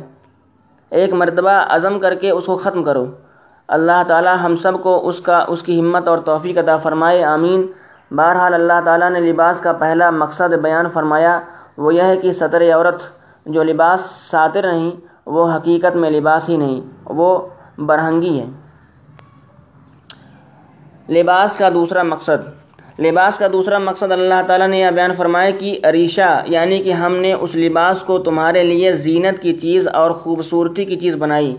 ایک مرتبہ عزم کر کے اس کو ختم کرو۔ اللہ تعالی ہم سب کو اس کا، اس کی ہمت اور توفیق عطا فرمائے، آمین۔ بہرحال اللہ تعالیٰ نے لباس کا پہلا مقصد بیان فرمایا، وہ یہ ہے کہ سطر عورت جو لباس ساتر نہیں، وہ حقیقت میں لباس ہی نہیں، وہ برہنگی ہے۔ لباس کا دوسرا مقصد لباس کا دوسرا مقصد اللہ تعالیٰ نے یہ بیان فرمایا کہ عریشہ یعنی کہ ہم نے اس لباس کو تمہارے لیے زینت کی چیز اور خوبصورتی کی چیز بنائی۔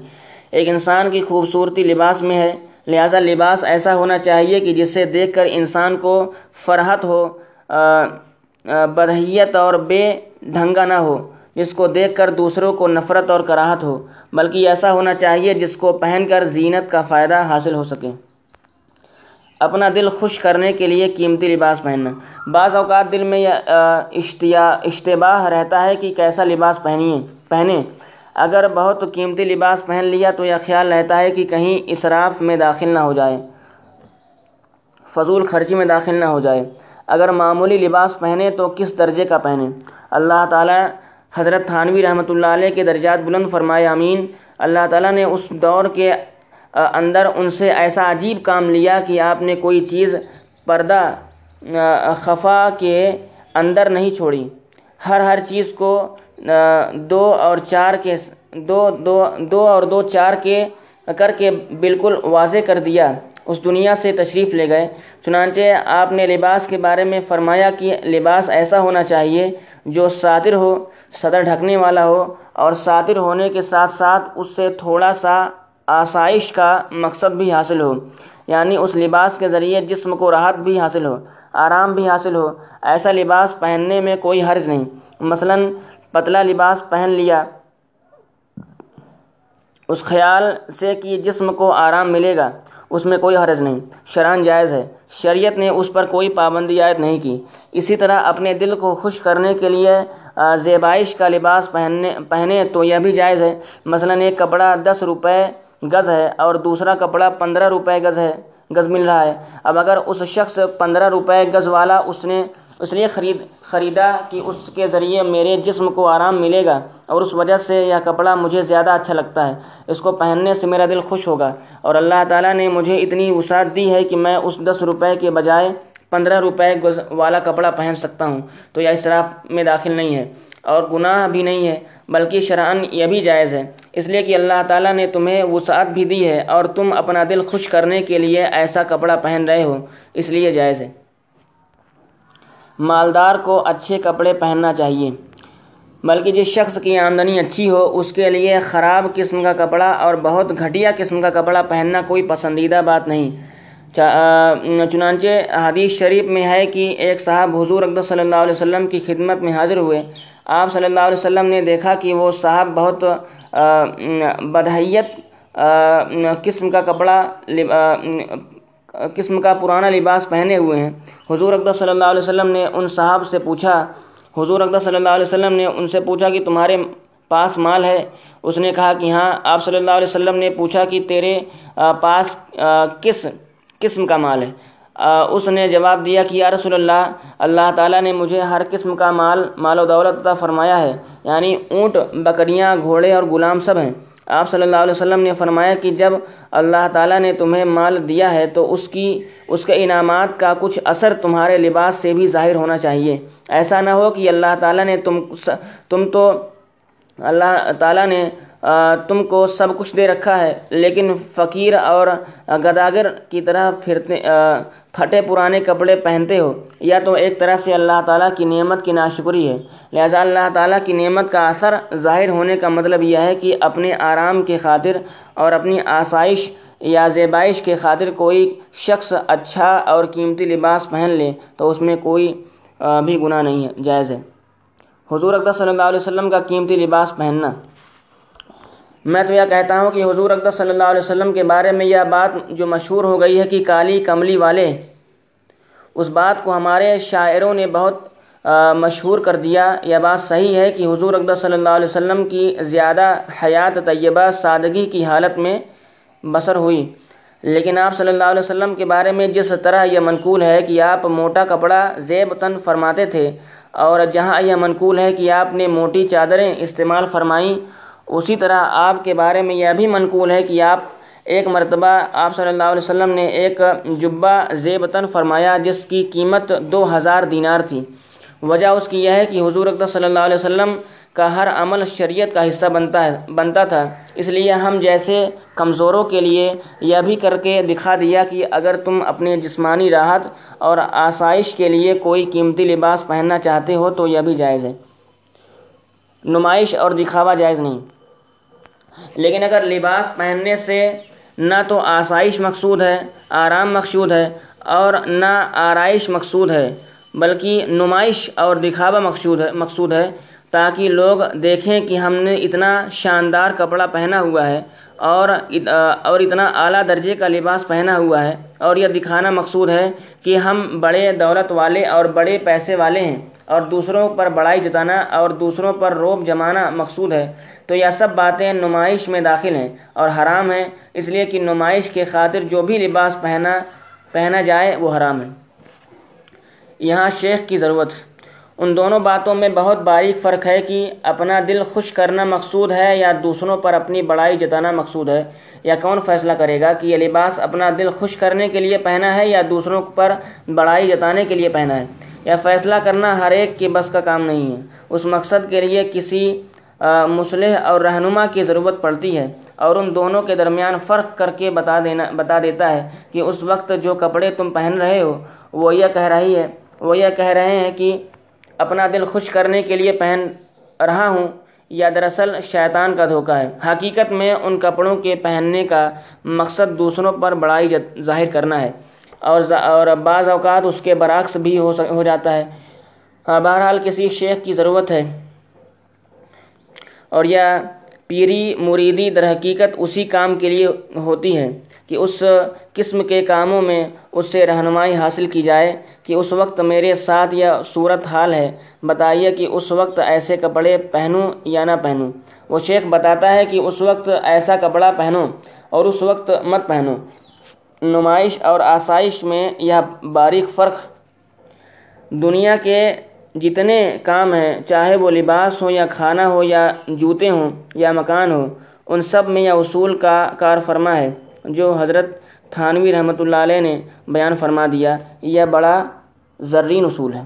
ایک انسان کی خوبصورتی لباس میں ہے، لہٰذا لباس ایسا ہونا چاہیے کہ جسے دیکھ کر انسان کو فرحت ہو بدحیت اور بے ڈھنگا نہ ہو، جس کو دیکھ کر دوسروں کو نفرت اور کراہت ہو، بلکہ ایسا ہونا چاہیے جس کو پہن کر زینت کا فائدہ حاصل ہو سکے۔ اپنا دل خوش کرنے کے لیے قیمتی لباس پہننا۔ بعض اوقات دل میں اشتیا، اشتباہ رہتا ہے کہ کیسا لباس پہنیے پہنیں اگر بہت قیمتی لباس پہن لیا تو یہ خیال رہتا ہے کہ کہیں اسراف میں داخل نہ ہو جائے۔ فضول خرچی میں داخل نہ ہو جائے۔ اگر معمولی لباس پہنے تو کس درجے کا پہنے؟ اللہ تعالیٰ حضرت تھانوی رحمۃ اللہ علیہ کے درجات بلند فرمائے امین اللہ تعالیٰ نے اس دور کے اندر ان سے ایسا عجیب کام لیا کہ آپ نے کوئی چیز پردہ خفا کے اندر نہیں چھوڑی۔ ہر ہر چیز کو دو اور چار کے دو دو دو اور دو چار کے کر کے بالکل واضح کر دیا۔ اس دنیا سے تشریف لے گئے۔ چنانچہ آپ نے لباس کے بارے میں فرمایا کہ لباس ایسا ہونا چاہیے جو ساتر ہو، صدر ڈھکنے والا ہو اور ساتر ہونے کے ساتھ ساتھ اس سے تھوڑا سا آسائش کا مقصد بھی حاصل ہو یعنی اس لباس کے ذریعے جسم کو راحت بھی حاصل ہو، آرام بھی حاصل ہو، ایسا لباس پہننے میں کوئی حرج نہیں۔ مثلاً، پتلا لباس پہن لیا۔ اس خیال سے کہ جسم کو آرام ملے گا، اس میں کوئی حرج نہیں۔ شران جائز ہے۔ شریعت نے اس پر کوئی پابندی عائد نہیں کی۔ اسی طرح اپنے دل کو خوش کرنے کے لیے زیبائش کا لباس پہننے، پہنے تو یہ بھی جائز ہے۔ مثلا، ایک کپڑا دس روپے گز ہے اور دوسرا کپڑا پندرہ روپے گز ہے، گز مل رہا ہے۔ اب اگر اس شخص پندرہ روپے گز والا اس نے، اس لیے خرید، خریدا کہ اس کے ذریعے میرے جسم کو آرام ملے گا اور اس وجہ سے یہ کپڑا مجھے زیادہ اچھا لگتا ہے۔ اس کو پہننے سے میرا دل خوش ہوگا۔ اور اللہ تعالیٰ نے مجھے اتنی وسعت دی ہے کہ میں اس دس روپے کے بجائے پندرہ روپے والا کپڑا پہن سکتا ہوں۔ تو یہ اسراف میں داخل نہیں ہے۔ اور گناہ بھی نہیں ہے، بلکہ شرعن یہ بھی جائز ہے۔ اس لیے کہ اللہ تعالیٰ نے تمہیں وسعت بھی دی ہے اور تم اپنا دل خوش کرنے کے لیے ایسا کپڑا پہن رہے ہو، اس لیے جائز ہے۔ مالدار کو اچھے کپڑے پہننا چاہیے، بلکہ جس شخص کی آمدنی اچھی ہو، اس کے لیے خراب قسم کا کپڑا اور بہت گھٹیا قسم کا کپڑا پہننا کوئی پسندیدہ بات نہیں۔ چنانچہ حدیث شریف میں ہے کہ ایک صاحب حضور اقدس صلی اللہ علیہ وسلم کی خدمت میں حاضر ہوئے۔ آپ صلی اللہ علیہ وسلم نے دیکھا کہ وہ صاحب بہت بدحیت قسم کا کپڑا قسم کا پرانا لباس پہنے ہوئے ہیں۔ حضور اقدس صلی اللہ علیہ وسلم نے ان صحاب سے پوچھا، حضور اقدس صلی اللہ علیہ وسلم نے ان سے پوچھا کہ تمہارے پاس مال ہے؟ اس نے کہا کہ ہاں آپ صلی اللہ علیہ وسلم نے پوچھا کہ تیرے پاس کس قسم کا مال ہے؟ اس نے جواب دیا کہ یا رسول اللہ اللہ تعالیٰ نے مجھے ہر قسم کا مال مال و دولت عطا فرمایا ہے۔ یعنی اونٹ، بکریاں، گھوڑے اور غلام سب ہیں۔ آپ صلی اللہ علیہ وسلم نے فرمایا کہ جب اللہ تعالیٰ نے تمہیں مال دیا ہے تو اس کی، اس کے انعامات کا کچھ اثر تمہارے لباس سے بھی ظاہر ہونا چاہیے۔ ایسا نہ ہو کہ اللہ تعالیٰ نے تم تم تو، اللہ تعالیٰ نے تم کو سب کچھ دے رکھا ہے، لیکن فقیر اور گداگر کی طرح پھرتے پھٹے پرانے کپڑے پہنتے ہو، یا تو ایک طرح سے اللہ تعالیٰ کی نعمت کی ناشکری ہے۔ لہذا اللہ تعالیٰ کی نعمت کا اثر ظاہر ہونے کا مطلب یہ ہے کہ اپنے آرام کی خاطر اور اپنی آسائش یا زیبائش کے خاطر کوئی شخص اچھا اور قیمتی لباس پہن لے تو اس میں کوئی بھی گناہ نہیں ہے، جائز ہے۔ حضور اقدس صلی اللہ علیہ وسلم کا قیمتی لباس پہننا میں تو یہ کہتا ہوں کہ حضور اقدس صلی اللہ علیہ وسلم کے بارے میں یہ بات جو مشہور ہو گئی ہے کہ کالی کملی والے، اس بات کو ہمارے شاعروں نے بہت مشہور کر دیا۔ یہ بات صحیح ہے کہ حضور اقدس صلی اللہ علیہ وسلم کی زیادہ حیات طیبہ سادگی کی حالت میں بسر ہوئی۔ لیکن آپ صلی اللہ علیہ وسلم کے بارے میں جس طرح یہ منقول ہے کہ آپ موٹا کپڑا زیب تن فرماتے تھے اور جہاں یہ منقول ہے کہ آپ نے موٹی چادریں استعمال فرمائیں اسی طرح آپ کے بارے میں یہ بھی منقول ہے کہ آپ ایک مرتبہ آپ صلی اللہ علیہ وسلم نے ایک جبہ زیبتاً فرمایا جس کی قیمت دو ہزار دینار تھی۔ وجہ اس کی یہ ہے کہ حضور اقدس صلی اللہ علیہ وسلم کا ہر عمل شریعت کا حصہ بنتا ہے، بنتا تھا۔ اس لیے ہم جیسے کمزوروں کے لیے یہ بھی کر کے دکھا دیا کہ اگر تم اپنے جسمانی راحت اور آسائش کے لیے کوئی قیمتی لباس پہننا چاہتے ہو تو یہ بھی جائز ہے۔ نمائش اور دکھاوا جائز نہیں۔ لیکن اگر لباس پہننے سے نہ تو آسائش مقصود ہے، آرام مقصود ہے اور نہ آرائش مقصود ہے، بلکہ نمائش اور دکھاوا مقصود ہے مقصود ہے، تاکہ لوگ دیکھیں کہ ہم نے اتنا شاندار کپڑا پہنا ہوا ہے۔ اور اور اتنا اعلیٰ درجے کا لباس پہنا ہوا ہے اور یہ دکھانا مقصود ہے کہ ہم بڑے دولت والے اور بڑے پیسے والے ہیں اور دوسروں پر بڑائی جتانا اور دوسروں پر روب جمانا مقصود ہے۔ تو یہ سب باتیں نمائش میں داخل ہیں اور حرام ہیں، اس لیے کہ نمائش کے خاطر جو بھی لباس پہنا پہنا جائے وہ حرام ہے۔ یہاں شیخ کی ضرورت۔ ان دونوں باتوں میں بہت باریک فرق ہے کہ اپنا دل خوش کرنا مقصود ہے یا دوسروں پر اپنی بڑائی جتانا مقصود ہے، یا کون فیصلہ کرے گا کہ یہ لباس اپنا دل خوش کرنے کے لیے پہنا ہے یا دوسروں پر بڑائی جتانے کے لیے پہنا ہے؟ یا فیصلہ کرنا ہر ایک کے بس کا کام نہیں ہے؟ اس مقصد کے لیے کسی مصلح اور رہنما کی ضرورت پڑتی ہے اور ان دونوں کے درمیان فرق کر کے بتا دینا، بتا دیتا ہے کہ اس وقت جو کپڑے تم پہن رہے ہو، وہ یہ کہہ رہی ہے، وہ یہ کہہ رہے ہیں کہ اپنا دل خوش کرنے کے لیے پہن رہا ہوں، یا دراصل شیطان کا دھوکہ ہے۔ حقیقت میں ان کپڑوں کے پہننے کا مقصد دوسروں پر بڑائی ظاہر کرنا ہے، اور اور بعض اوقات اس کے برعکس بھی ہو ہو جاتا ہے۔ بہرحال کسی شیخ کی ضرورت ہے، اور یا پیری مریدی در حقیقت اسی کام کے لیے ہوتی ہے کہ اس قسم کے کاموں میں اس سے رہنمائی حاصل کی جائے کہ اس وقت میرے ساتھ یہ صورت حال ہے۔ بتائیے کہ اس وقت ایسے کپڑے پہنوں یا نہ پہنوں۔ وہ شیخ بتاتا ہے کہ اس وقت ایسا کپڑا پہنو اور اس وقت مت پہنو۔ نمائش اور آسائش میں یہ باریک فرق دنیا کے جتنے کام ہیں، چاہے وہ لباس ہو یا کھانا ہو یا جوتے ہوں یا مکان ہو، ان سب میں یہ اصول کا کار فرما ہے، جو حضرت تھانوی رحمۃ اللہ علیہ نے بیان فرما دیا۔ یہ بڑا زرین اصول ہے۔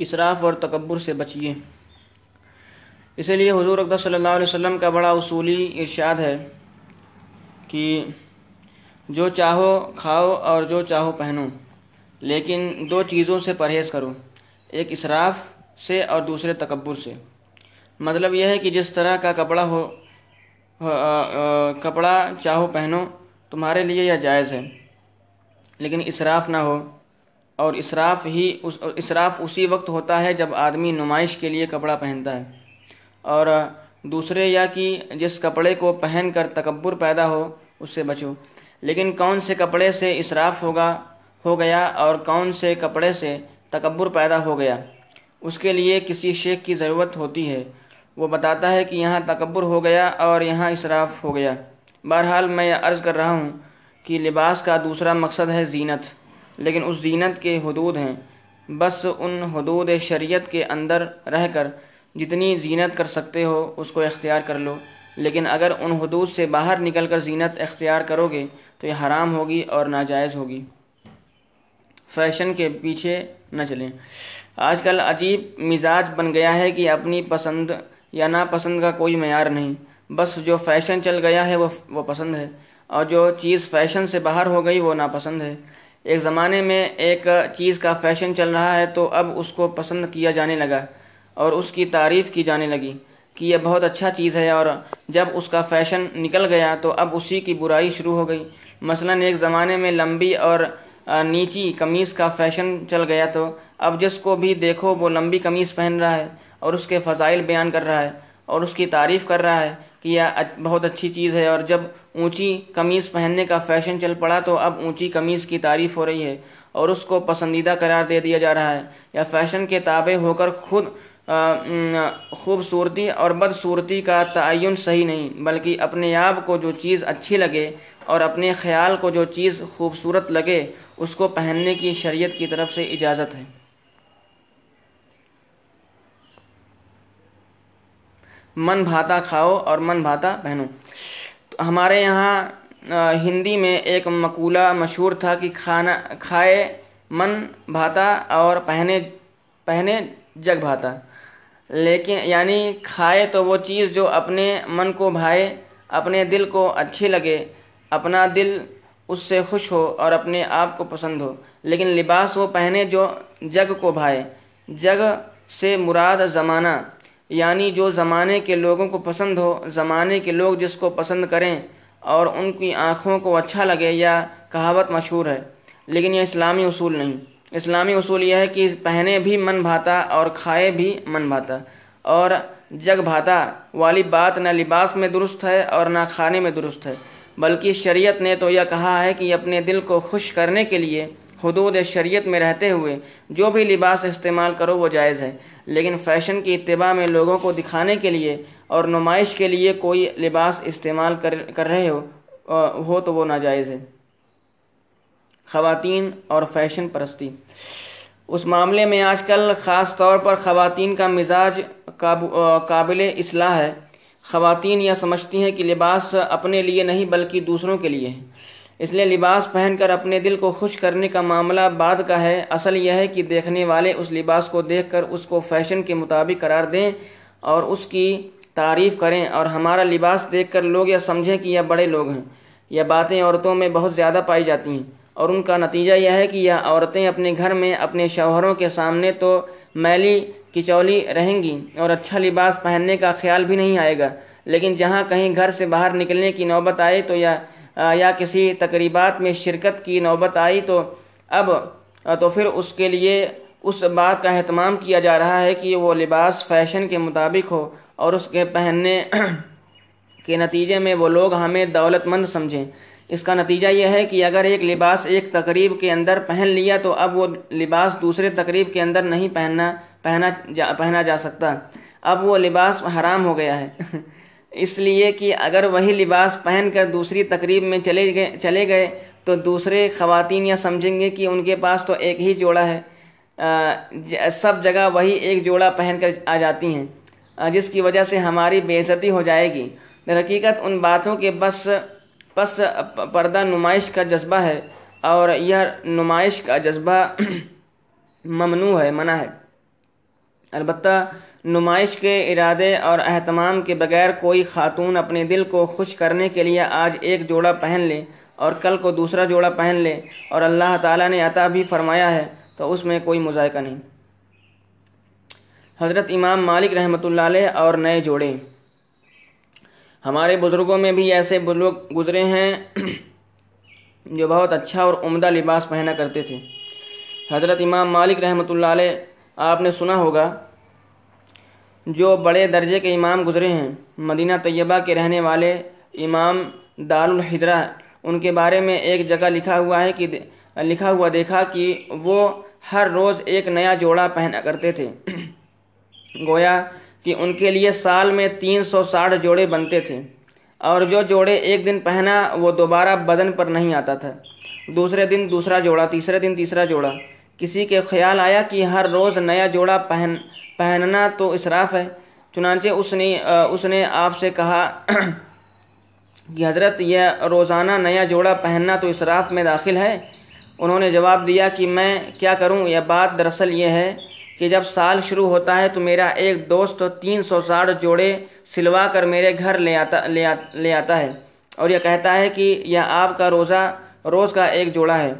اصراف اور تکبر سے بچیے اسی لیے حضور اقدس صلی اللہ علیہ وسلم کا بڑا اصولی ارشاد ہے کہ جو چاہو کھاؤ اور جو چاہو پہنو، لیکن دو چیزوں سے پرہیز کرو، ایک اصراف سے اور دوسرے تکبر سے۔ مطلب یہ ہے کہ جس طرح کا کپڑا ہو کپڑا چاہو پہنو، تمہارے لیے یہ جائز ہے۔ لیکن اصراف نہ ہو، اور اصراف ہی اصراف اسی وقت ہوتا ہے جب آدمی نمائش کے لیے کپڑا پہنتا ہے۔ اور دوسرے یا کہ جس کپڑے کو پہن کر تکبر پیدا ہو، اس سے بچو۔ لیکن کون سے کپڑے سے اسراف ہوگا ہو گیا اور کون سے کپڑے سے تکبر پیدا ہو گیا؟ اس کے لیے کسی شیخ کی ضرورت ہوتی ہے۔ وہ بتاتا ہے کہ یہاں تکبر ہو گیا اور یہاں اسراف ہو گیا۔ بہرحال میں یہ عرض کر رہا ہوں کہ لباس کا دوسرا مقصد ہے زینت، لیکن اس زینت کے حدود ہیں۔ بس ان حدود شریعت کے اندر رہ کر جتنی زینت کر سکتے ہو، اس کو اختیار کر لو۔ لیکن اگر ان حدود سے باہر نکل کر زینت اختیار کرو گے تو یہ حرام ہوگی اور ناجائز ہوگی۔ فیشن کے پیچھے نہ چلیں۔ آج کل عجیب مزاج بن گیا ہے کہ اپنی پسند یا ناپسند کا کوئی معیار نہیں۔ بس جو فیشن چل گیا ہے وہ وہ پسند ہے۔ اور جو چیز فیشن سے باہر ہو گئی وہ ناپسند ہے۔ ایک زمانے میں ایک چیز کا فیشن چل رہا ہے تو اب اس کو پسند کیا جانے لگا اور اس کی تعریف کی جانے لگی کہ یہ بہت اچھا چیز ہے اور جب اس کا فیشن نکل گیا تو اب اسی کی برائی شروع ہو گئی۔ مثلا ایک زمانے میں لمبی اور نیچی قمیص کا فیشن چل گیا تو اب جس کو بھی دیکھو وہ لمبی قمیص پہن رہا ہے اور اس کے فضائل بیان کر رہا ہے اور اس کی تعریف کر رہا ہے کہ یہ بہت اچھی چیز ہے اور جب اونچی قمیص پہننے کا فیشن چل پڑا تو اب اونچی قمیص کی تعریف ہو رہی ہے اور اس کو پسندیدہ قرار دے دیا جا رہا ہے یا فیشن کے تابع ہو کر خود خوبصورتی اور بدصورتی کا تعین صحیح نہیں بلکہ اپنے آپ کو جو چیز اچھی لگے اور اپنے خیال کو جو چیز خوبصورت لگے، اس کو پہننے کی شریعت کی طرف سے اجازت ہے۔ من بھاتا کھاؤ اور من بھاتا پہنو۔ ہمارے یہاں ہندی میں ایک مقولہ مشہور تھا کہ کھانا، کھائے من بھاتا اور پہنے پہنے جگ بھاتا۔ لیکن یعنی کھائے تو وہ چیز جو اپنے من کو بھائے، اپنے دل کو اچھی لگے اپنا دل اس سے خوش ہو اور اپنے آپ کو پسند ہو۔ لیکن لباس وہ پہنے جو جگ کو بھائے۔ جگ سے مراد زمانہ یعنی جو زمانے کے لوگوں کو پسند ہو، زمانے کے لوگ جس کو پسند کریں اور ان کی آنکھوں کو اچھا لگے یا کہاوت مشہور ہے۔ لیکن یہ اسلامی اصول نہیں۔ اسلامی اصول یہ ہے کہ پہنے بھی من بھاتا اور کھائے بھی من بھاتا۔ اور جگ بھاتا والی بات نہ لباس میں درست ہے اور نہ کھانے میں درست ہے۔ بلکہ شریعت نے تو یہ کہا ہے کہ اپنے دل کو خوش کرنے کے لیے حدود شریعت میں رہتے ہوئے جو بھی لباس استعمال کرو وہ جائز ہے۔ لیکن فیشن کی اتباع میں لوگوں کو دکھانے کے لیے اور نمائش کے لیے کوئی لباس استعمال کر کر رہے ہو ہو تو وہ ناجائز ہے۔ خواتین اور فیشن پرستی۔ اس معاملے میں آج کل خاص طور پر خواتین کا مزاج قابل اصلاح ہے۔ خواتین یہ سمجھتی ہیں کہ لباس اپنے لیے نہیں بلکہ دوسروں کے لیے ہے۔ اس لیے لباس پہن کر اپنے دل کو خوش کرنے کا معاملہ بعد کا ہے۔ اصل یہ ہے کہ دیکھنے والے اس لباس کو دیکھ کر اس کو فیشن کے مطابق قرار دیں اور اس کی تعریف کریں اور ہمارا لباس دیکھ کر لوگ یہ سمجھیں کہ یہ بڑے لوگ ہیں۔ یہ باتیں عورتوں میں بہت زیادہ پائی جاتی ہیں اور ان کا نتیجہ یہ ہے کہ یہ عورتیں اپنے گھر میں اپنے شوہروں کے سامنے تو میلی کچولی رہیں گی اور اچھا لباس پہننے کا خیال بھی نہیں آئے گا۔ لیکن جہاں کہیں گھر سے باہر نکلنے کی نوبت آئے تو یا یا کسی تقریبات میں شرکت کی نوبت آئی تو اب تو پھر اس کے لیے اس بات کا اہتمام کیا جا رہا ہے کہ وہ لباس فیشن کے مطابق ہو اور اس کے پہننے کے نتیجے میں وہ لوگ ہمیں دولت مند سمجھیں۔ اس کا نتیجہ یہ ہے کہ اگر ایک لباس ایک تقریب کے اندر پہن لیا تو اب وہ لباس دوسرے تقریب کے اندر نہیں پہننا پہنا جا پہنا جا سکتا۔ اب وہ لباس حرام ہو گیا ہے۔ اس لیے کہ اگر وہی لباس پہن کر دوسری تقریب میں چلے گئے چلے گئے تو دوسرے خواتین یہ سمجھیں گے کہ ان کے پاس تو ایک ہی جوڑا ہے۔ سب جگہ وہی ایک جوڑا پہن کر آ جاتی ہیں۔ جس کی وجہ سے ہماری بےعزتی ہو جائے گی۔ در حقیقت ان باتوں کے بس پس پردہ نمائش کا جذبہ ہے اور یہ نمائش کا جذبہ ممنوع ہے، منع ہے۔ البتہ نمائش کے ارادے اور اہتمام کے بغیر کوئی خاتون اپنے دل کو خوش کرنے کے لیے آج ایک جوڑا پہن لے اور کل کو دوسرا جوڑا پہن لے اور اللہ تعالیٰ نے عطا بھی فرمایا ہے، تو اس میں کوئی مذائقہ نہیں۔ حضرت امام مالک رحمۃ اللہ علیہ اور نئے جوڑے۔ ہمارے بزرگوں میں بھی ایسے بزرگ گزرے ہیں جو بہت اچھا اور عمدہ لباس پہنا کرتے تھے۔ حضرت امام مالک رحمۃ اللہ علیہ آپ نے سنا ہوگا جو بڑے درجے کے امام گزرے ہیں، مدینہ طیبہ کے رہنے والے امام دار الحجرہ ان کے بارے میں ایک جگہ لکھا ہوا ہے کہ لکھا ہوا دیکھا کہ وہ ہر روز ایک نیا جوڑا پہنا کرتے تھے۔ گویا کہ ان کے لیے سال میں تین سو ساٹھ جوڑے بنتے تھے۔ اور جو جوڑے ایک دن پہنا وہ دوبارہ بدن پر نہیں آتا تھا۔ دوسرے دن دوسرا جوڑا، تیسرے دن تیسرا جوڑا۔ کسی کے خیال آیا کہ ہر روز نیا جوڑا پہن، پہننا تو اسراف ہے۔ چنانچہ اس نے اس نے آپ سے کہا کہ حضرت، یہ روزانہ نیا جوڑا پہننا تو اسراف میں داخل ہے۔ انہوں نے جواب دیا کہ میں کیا کروں؟ یہ بات دراصل یہ ہے کہ جب سال شروع ہوتا ہے تو میرا ایک دوست تین سو ساٹھ جوڑے سلوا کر میرے گھر لے آتا لے آتا ہے اور یہ کہتا ہے کہ یہ آپ کا روزہ، روز کا ایک جوڑا ہے۔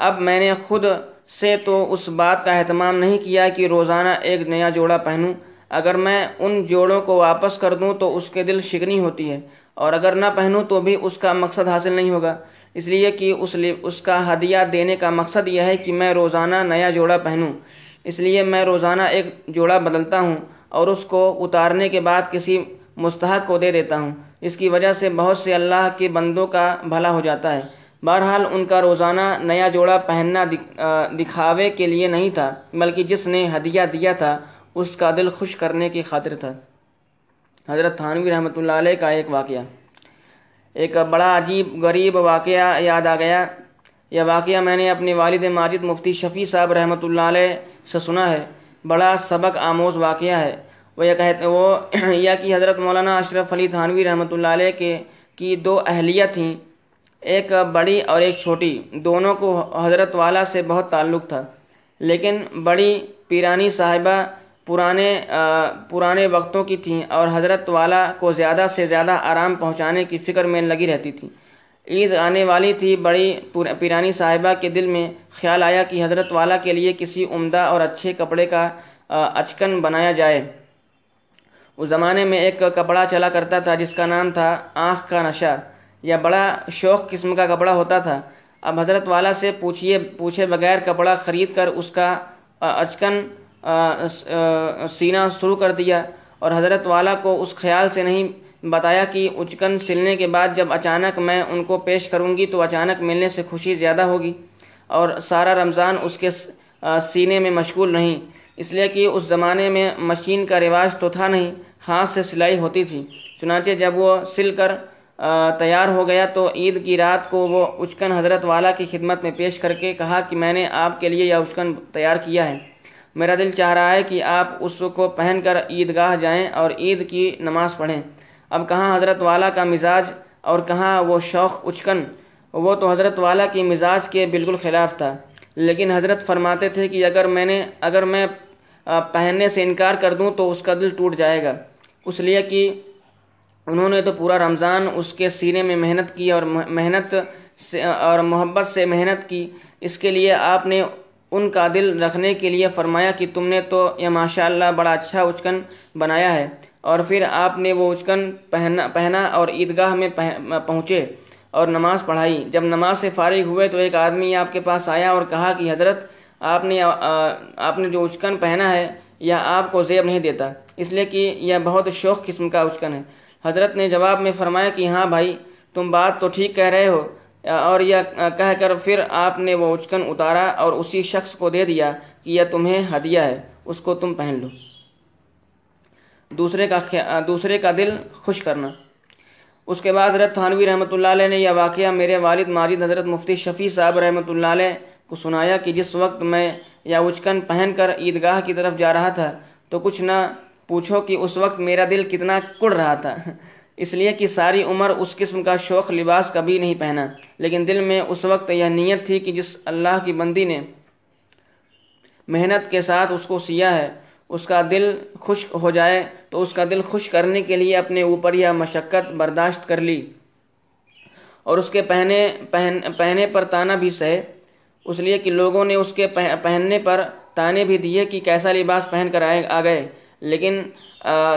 اب میں نے خود سے تو اس بات کا اہتمام نہیں کیا کہ روزانہ ایک نیا جوڑا پہنوں۔ اگر میں ان جوڑوں کو واپس کر دوں تو اس کے دل شکنی ہوتی ہے، اور اگر نہ پہنوں تو بھی اس کا مقصد حاصل نہیں ہوگا۔ اس لیے کہ اس لیے اس کا ہدیہ دینے کا مقصد یہ ہے کہ میں روزانہ نیا جوڑا پہنوں۔ اس لیے میں روزانہ ایک جوڑا بدلتا ہوں اور اس کو اتارنے کے بعد کسی مستحق کو دے دیتا ہوں۔ اس کی وجہ سے بہت سے اللہ کے بندوں کا بھلا ہو جاتا ہے۔ بہرحال ان کا روزانہ نیا جوڑا پہننا دکھاوے کے لیے نہیں تھا، بلکہ جس نے ہدیہ دیا تھا، اس کا دل خوش کرنے کی خاطر تھا۔ حضرت تھانوی رحمۃ اللہ علیہ کا ایک واقعہ۔ ایک بڑا عجیب، غریب واقعہ یاد آ گیا۔ یہ واقعہ میں نے اپنے والد ماجد مفتی شفیع صاحب رحمۃ اللہ علیہ سے سنا ہے۔ بڑا سبق آموز واقعہ ہے۔ وہ یہ کہتے، وہ یہ کہ حضرت مولانا اشرف علی تھانوی رحمۃ اللہ علیہ کے، کی دو اہلیہ تھیں۔ ایک بڑی اور ایک چھوٹی، دونوں کو حضرت والا سے بہت تعلق تھا۔ لیکن بڑی پیرانی صاحبہ پرانے پرانے وقتوں کی تھیں اور حضرت والا کو زیادہ سے زیادہ آرام پہنچانے کی فکر میں لگی رہتی تھی۔ عید آنے والی تھی، بڑی پیرانی صاحبہ کے دل میں خیال آیا کہ حضرت والا کے لیے کسی عمدہ اور اچھے کپڑے کا اچکن بنایا جائے۔ اس زمانے میں ایک کپڑا چلا کرتا تھا جس کا نام تھا آنکھ کا نشہ۔ یا بڑا شوق قسم کا کپڑا ہوتا تھا۔ اب حضرت والا سے پوچھیے پوچھے بغیر کپڑا خرید کر اس کا اچکن سینا شروع کر دیا۔ اور حضرت والا کو اس خیال سے نہیں بتایا کہ اچکن سلنے کے بعد جب اچانک میں ان کو پیش کروں گی تو اچانک ملنے سے خوشی زیادہ ہوگی۔ اور سارا رمضان اس کے سینے میں مشغول نہیں۔ اس لیے کہ اس زمانے میں مشین کا رواج تو تھا نہیں، ہاتھ سے سلائی ہوتی تھی۔ چنانچہ جب وہ سل کر تیار ہو گیا تو عید کی رات کو وہ اچکن حضرت والا کی خدمت میں پیش کر کے کہا کہ میں نے آپ کے لیے یہ اچکن تیار کیا ہے۔ میرا دل چاہ رہا ہے کہ آپ اس کو پہن کر عیدگاہ جائیں اور عید کی نماز پڑھیں۔ اب کہاں حضرت والا کا مزاج اور کہاں وہ شوق اچکن؟ وہ تو حضرت والا کی مزاج کے بالکل خلاف تھا۔ لیکن حضرت فرماتے تھے کہ اگر میں نے، اگر میں پہننے سے انکار کر دوں تو اس کا دل ٹوٹ جائے گا۔ اس لیے کہ انہوں نے تو پورا رمضان اس کے سینے میں محنت کی اور محنت سے، اور محبت سے محنت کی۔ اس کے لیے آپ نے ان کا دل رکھنے کے لیے فرمایا کہ تم نے تو یہ ماشاء اللہ بڑا اچھا اچکن بنایا ہے۔ اور پھر آپ نے وہ اچکن پہنا پہنا اور عیدگاہ میں پہنچے اور نماز پڑھائی۔ جب نماز سے فارغ ہوئے تو ایک آدمی آپ کے پاس آیا اور کہا کہ حضرت، آپ نے آپ نے جو اچکن پہنا ہے، یا آپ کو زیب نہیں دیتا۔ اس لیے کہ یہ بہت شوق قسم کا اچکن ہے۔ حضرت نے جواب میں فرمایا کہ ہاں بھائی، تم بات تو ٹھیک کہہ رہے ہو، اور یہ کہہ کر پھر آپ نے وہ اچکن اتارا اور اسی شخص کو دے دیا کہ یہ تمہیں ہدیہ ہے، اس کو تم پہن لو۔ دوسرے کا دوسرے کا دل خوش کرنا۔ اس کے بعد حضرت تھانوی رحمۃ اللہ علیہ نے یہ واقعہ میرے والد ماجد حضرت مفتی شفیع صاحب رحمۃ اللہ علیہ کو سنایا کہ جس وقت میں یا اچکن پہن کر عیدگاہ کی طرف جا رہا تھا تو کچھ نہ پوچھو کہ اس وقت میرا دل کتنا کڑ رہا تھا۔ اس لیے کہ ساری عمر اس قسم کا شوق لباس کبھی نہیں پہنا۔ لیکن دل میں اس وقت یہ نیت تھی کہ جس اللہ کی بندی نے محنت کے ساتھ اس کو سیا ہے، اس کا دل خوش ہو جائے تو اس کا دل خوش کرنے کے لیے اپنے اوپر یہ مشقت برداشت کر لی۔ اور اس کے پہنے، پہن، پہنے پر تانا بھی سہے۔ اس لیے کہ لوگوں نے اس کے پہننے پر تانے بھی دیے کہ کیسا لباس پہن کر آئے، آ گئے۔ لیکن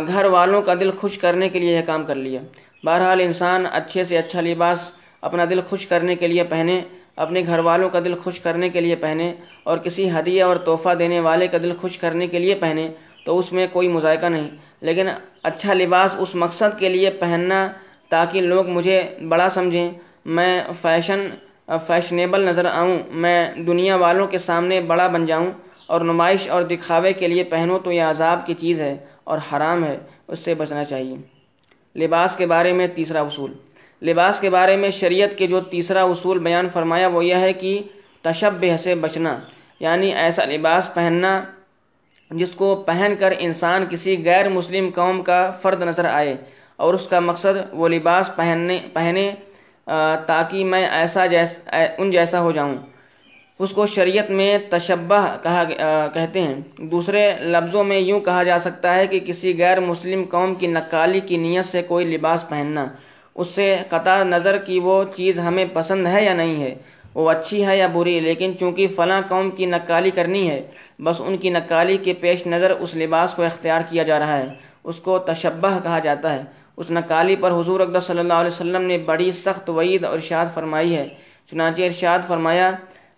گھر والوں کا دل خوش کرنے کے لیے یہ کام کر لیا۔ بہرحال انسان اچھے سے اچھا لباس اپنا دل خوش کرنے کے لیے پہنے، اپنے گھر والوں کا دل خوش کرنے کے لیے پہنے، اور کسی ہدیہ اور تحفہ دینے والے کا دل خوش کرنے کے لیے پہنے تو تو اس میں کوئی مذائقہ نہیں۔ لیکن اچھا لباس اس مقصد کے لیے پہننا تاکہ لوگ مجھے بڑا سمجھیں۔ میں فیشن، فیشنیبل نظر آؤں، میں دنیا والوں کے سامنے بڑا بن جاؤں۔ اور نمائش اور دکھاوے کے لیے پہنوں تو یہ عذاب کی چیز ہے اور حرام ہے، اس سے بچنا چاہیے۔ لباس کے بارے میں تیسرا اصول۔ لباس کے بارے میں شریعت کے جو تیسرا اصول بیان فرمایا، وہ یہ ہے کہ تشبہ سے بچنا یعنی ایسا لباس پہننا جس کو پہن کر انسان کسی غیر مسلم قوم کا فرد نظر آئے، اور اس کا مقصد وہ لباس پہننے، پہنے تاکہ میں ایسا جیس ان جیسا ہو جاؤں۔ اس کو شریعت میں تشبہ کہا کہتے ہیں۔ دوسرے لفظوں میں یوں کہا جا سکتا ہے کہ کسی غیر مسلم قوم کی نقالی کی نیت سے کوئی لباس پہننا، اس سے قطع نظر کی وہ چیز ہمیں پسند ہے یا نہیں ہے۔ وہ اچھی ہے یا بری، لیکن چونکہ فلاں قوم کی نقالی کرنی ہے، بس ان کی نقالی کے پیش نظر اس لباس کو اختیار کیا جا رہا ہے۔ اس کو تشبہ کہا جاتا ہے۔ اس نقالی پر حضور اقدس صلی اللہ علیہ وسلم نے بڑی سخت وعید اور ارشاد فرمائی ہے۔ چنانچہ ارشاد فرمایا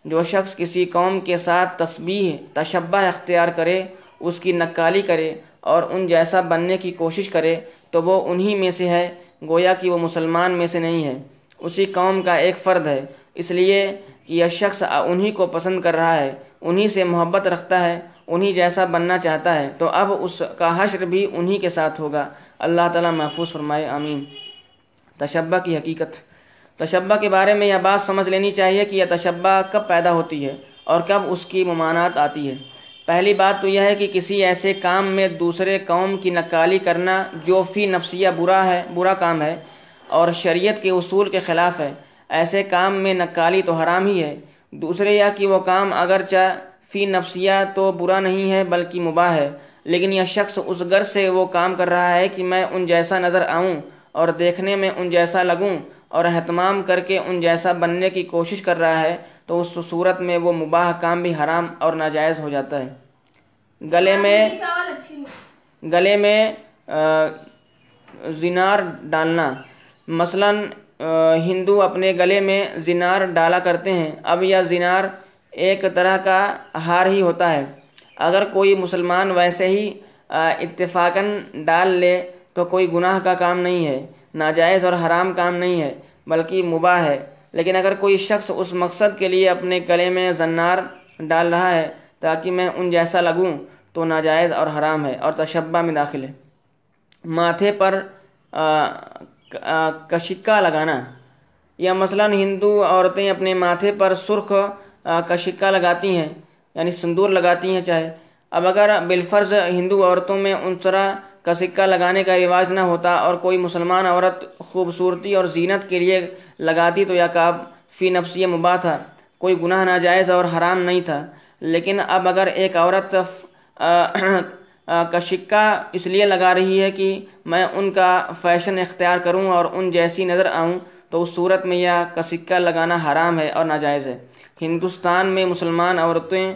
جو شخص کسی قوم کے ساتھ تسبیح، تشبہ اختیار کرے، اس کی نقالی کرے اور ان جیسا بننے کی کوشش کرے، تو وہ انہی میں سے ہے، گویا کہ وہ مسلمان میں سے نہیں ہے۔ اسی قوم کا ایک فرد ہے۔ اس لیے کہ یہ شخص انہی کو پسند کر رہا ہے، انہی سے محبت رکھتا ہے، انہی جیسا بننا چاہتا ہے۔ تو اب اس کا حشر بھی انہی کے ساتھ ہوگا۔ اللہ تعالیٰ محفوظ فرمائے، آمین۔ تشبہ کی حقیقت۔ تشبہ کے بارے میں یہ بات سمجھ لینی چاہیے کہ یہ تشبہ کب پیدا ہوتی ہے اور کب اس کی ممانعت آتی ہے۔ پہلی بات تو یہ ہے کہ کسی ایسے کام میں دوسرے قوم کی نقالی کرنا جو فی نفسیہ برا ہے، برا کام ہے اور شریعت کے اصول کے خلاف ہے۔ ایسے کام میں نقالی تو حرام ہی ہے۔ دوسرے یا کہ وہ کام اگرچہ فی نفسیہ تو برا نہیں ہے بلکہ مباح ہے، لیکن یہ شخص اس غرض سے وہ کام کر رہا ہے کہ میں ان جیسا نظر آؤں اور دیکھنے میں ان جیسا لگوں اور اہتمام کر کے ان جیسا بننے کی کوشش کر رہا ہے تو اس صورت میں وہ مباح کام بھی حرام اور ناجائز ہو جاتا ہے۔ گلے میں گلے میں زنار ڈالنا۔ مثلا ہندو اپنے گلے میں زنار ڈالا کرتے ہیں۔ اب یہ زنار ایک طرح کا ہار ہی ہوتا ہے۔ اگر کوئی مسلمان ویسے ہی اتفاقاً ڈال لے تو کوئی گناہ کا کام نہیں ہے۔ ناجائز اور حرام کام نہیں ہے، بلکہ مباح ہے۔ لیکن اگر کوئی شخص اس مقصد کے لیے اپنے گلے میں زنار ڈال رہا ہے تاکہ میں ان جیسا لگوں، تو ناجائز اور حرام ہے اور تشبہ میں داخل ہے۔ ماتھے پر کشکا لگانا۔ یا مثلا ہندو عورتیں اپنے ماتھے پر سرخ کشکا لگاتی ہیں یعنی سندور لگاتی ہیں چاہے۔ اب اگر بالفرض ہندو عورتوں میں ان طرح کا سکہ لگانے کا رواج نہ ہوتا اور کوئی مسلمان عورت خوبصورتی اور زینت کے لیے لگاتی تو یا کاب فی نفسی مباح تھا۔ کوئی گناہ ناجائز اور حرام نہیں تھا۔ لیکن اب اگر ایک عورت کا سکہ اس لیے لگا رہی ہے کہ میں ان کا فیشن اختیار کروں اور ان جیسی نظر آؤں، تو اس صورت میں یہ کا سکہ لگانا حرام ہے اور ناجائز ہے۔ ہندوستان میں مسلمان عورتیں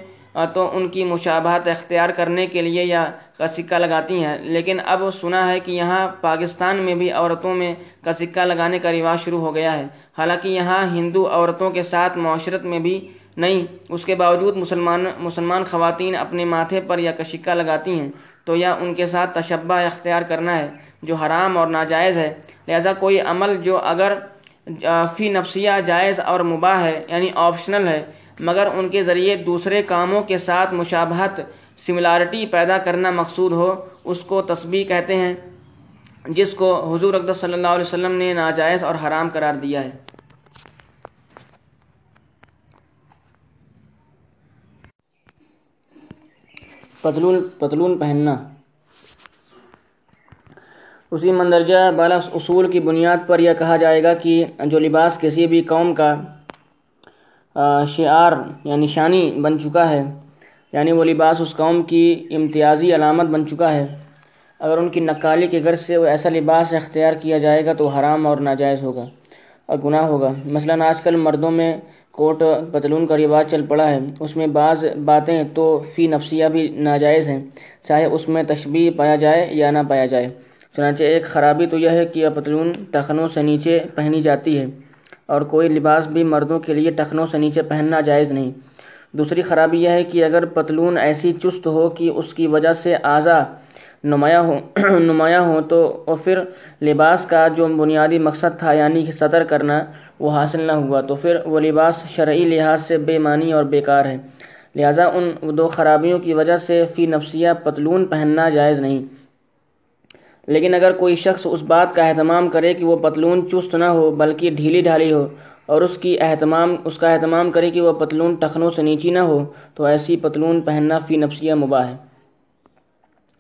تو ان کی مشابہت اختیار کرنے کے لیے یا کا لگاتی ہیں۔ لیکن اب سنا ہے کہ یہاں پاکستان میں بھی عورتوں میں کا سکہ لگانے کا رواج شروع ہو گیا ہے۔ حالانکہ یہاں ہندو عورتوں کے ساتھ معاشرت میں بھی نہیں، اس کے باوجود مسلمان مسلمان خواتین اپنے ماتھے پر یا کشکہ لگاتی ہیں، تو یا ان کے ساتھ تشبہ اختیار کرنا ہے، جو حرام اور ناجائز ہے۔ لہذا کوئی عمل جو اگر فی نفسیہ جائز اور مباح ہے یعنی آپشنل ہے مگر ان کے ذریعے دوسرے کاموں کے ساتھ مشابہت سملارٹی پیدا کرنا مقصود ہو، اس کو تسبیح کہتے ہیں، جس کو حضور اقدس صلی اللہ علیہ وسلم نے ناجائز اور حرام قرار دیا ہے۔ پتلون پتلون پہننا۔ اسی مندرجہ بالا اصول کی بنیاد پر یہ کہا جائے گا کہ جو لباس کسی بھی قوم کا شعار یعنی یا نشانی بن چکا ہے۔ یعنی وہ لباس اس قوم کی امتیازی علامت بن چکا ہے۔ اگر ان کی نقالی کے غرض سے وہ ایسا لباس اختیار کیا جائے گا تو حرام اور ناجائز ہوگا اور گناہ ہوگا۔ مثلا آج کل مردوں میں کوٹ، پتلون کا رواج چل پڑا ہے۔ اس میں بعض باتیں تو فی نفسیہ بھی ناجائز ہیں، چاہے اس میں تشبیہ پایا جائے یا نہ پایا جائے۔ چنانچہ ایک خرابی تو یہ ہے کہ یہ پتلون ٹخنوں سے نیچے پہنی جاتی ہے۔ اور کوئی لباس بھی مردوں کے لیے ٹخنوں سے نیچے پہننا جائز نہیں۔ دوسری خرابی یہ ہے کہ اگر پتلون ایسی چست ہو کہ اس کی وجہ سے اعضا نمایاں ہو نمایاں ہوں تو پھر لباس کا جو بنیادی مقصد تھا یعنی کہ سطر کرنا، وہ حاصل نہ ہوا تو پھر وہ لباس شرعی لحاظ سے بے معنی اور بیکار ہے۔ لہٰذا ان دو خرابیوں کی وجہ سے فی نفسیہ پتلون پہننا جائز نہیں۔ لیکن اگر کوئی شخص اس بات کا اہتمام کرے کہ وہ پتلون چست نہ ہو، بلکہ ڈھیلی ڈھالی ہو، اور اس کی اہتمام، اس کا اہتمام کرے کہ وہ پتلون ٹخنوں سے نیچی نہ ہو، تو ایسی پتلون پہننا فی نفسیہ مباح ہے۔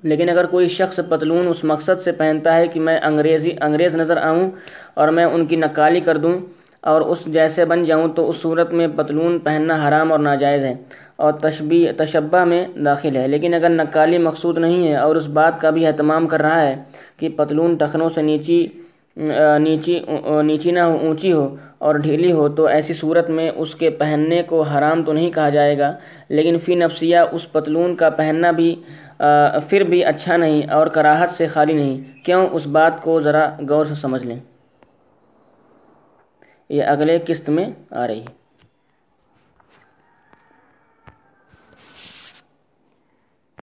لیکن اگر کوئی شخص پتلون اس مقصد سے پہنتا ہے کہ میں انگریزی، انگریز نظر آؤں اور میں ان کی نقالی کر دوں اور اس جیسے بن جاؤں تو اس صورت میں پتلون پہننا حرام اور ناجائز ہے۔ اور تشبی تشبہ میں داخل ہے۔ لیکن اگر نقالی مقصود نہیں ہے اور اس بات کا بھی اہتمام کر رہا ہے کہ پتلون ٹخنوں سے نیچی نیچی نیچی نہ ہو، اونچی ہو اور ڈھیلی ہو، تو ایسی صورت میں اس کے پہننے کو حرام تو نہیں کہا جائے گا۔ لیکن فی نفسیہ اس پتلون کا پہننا بھی پھر بھی اچھا نہیں اور کراہت سے خالی نہیں۔ کیوں؟ اس بات کو ذرا غور سے سمجھ لیں۔ یہ اگلے قسط میں آ رہی ہے۔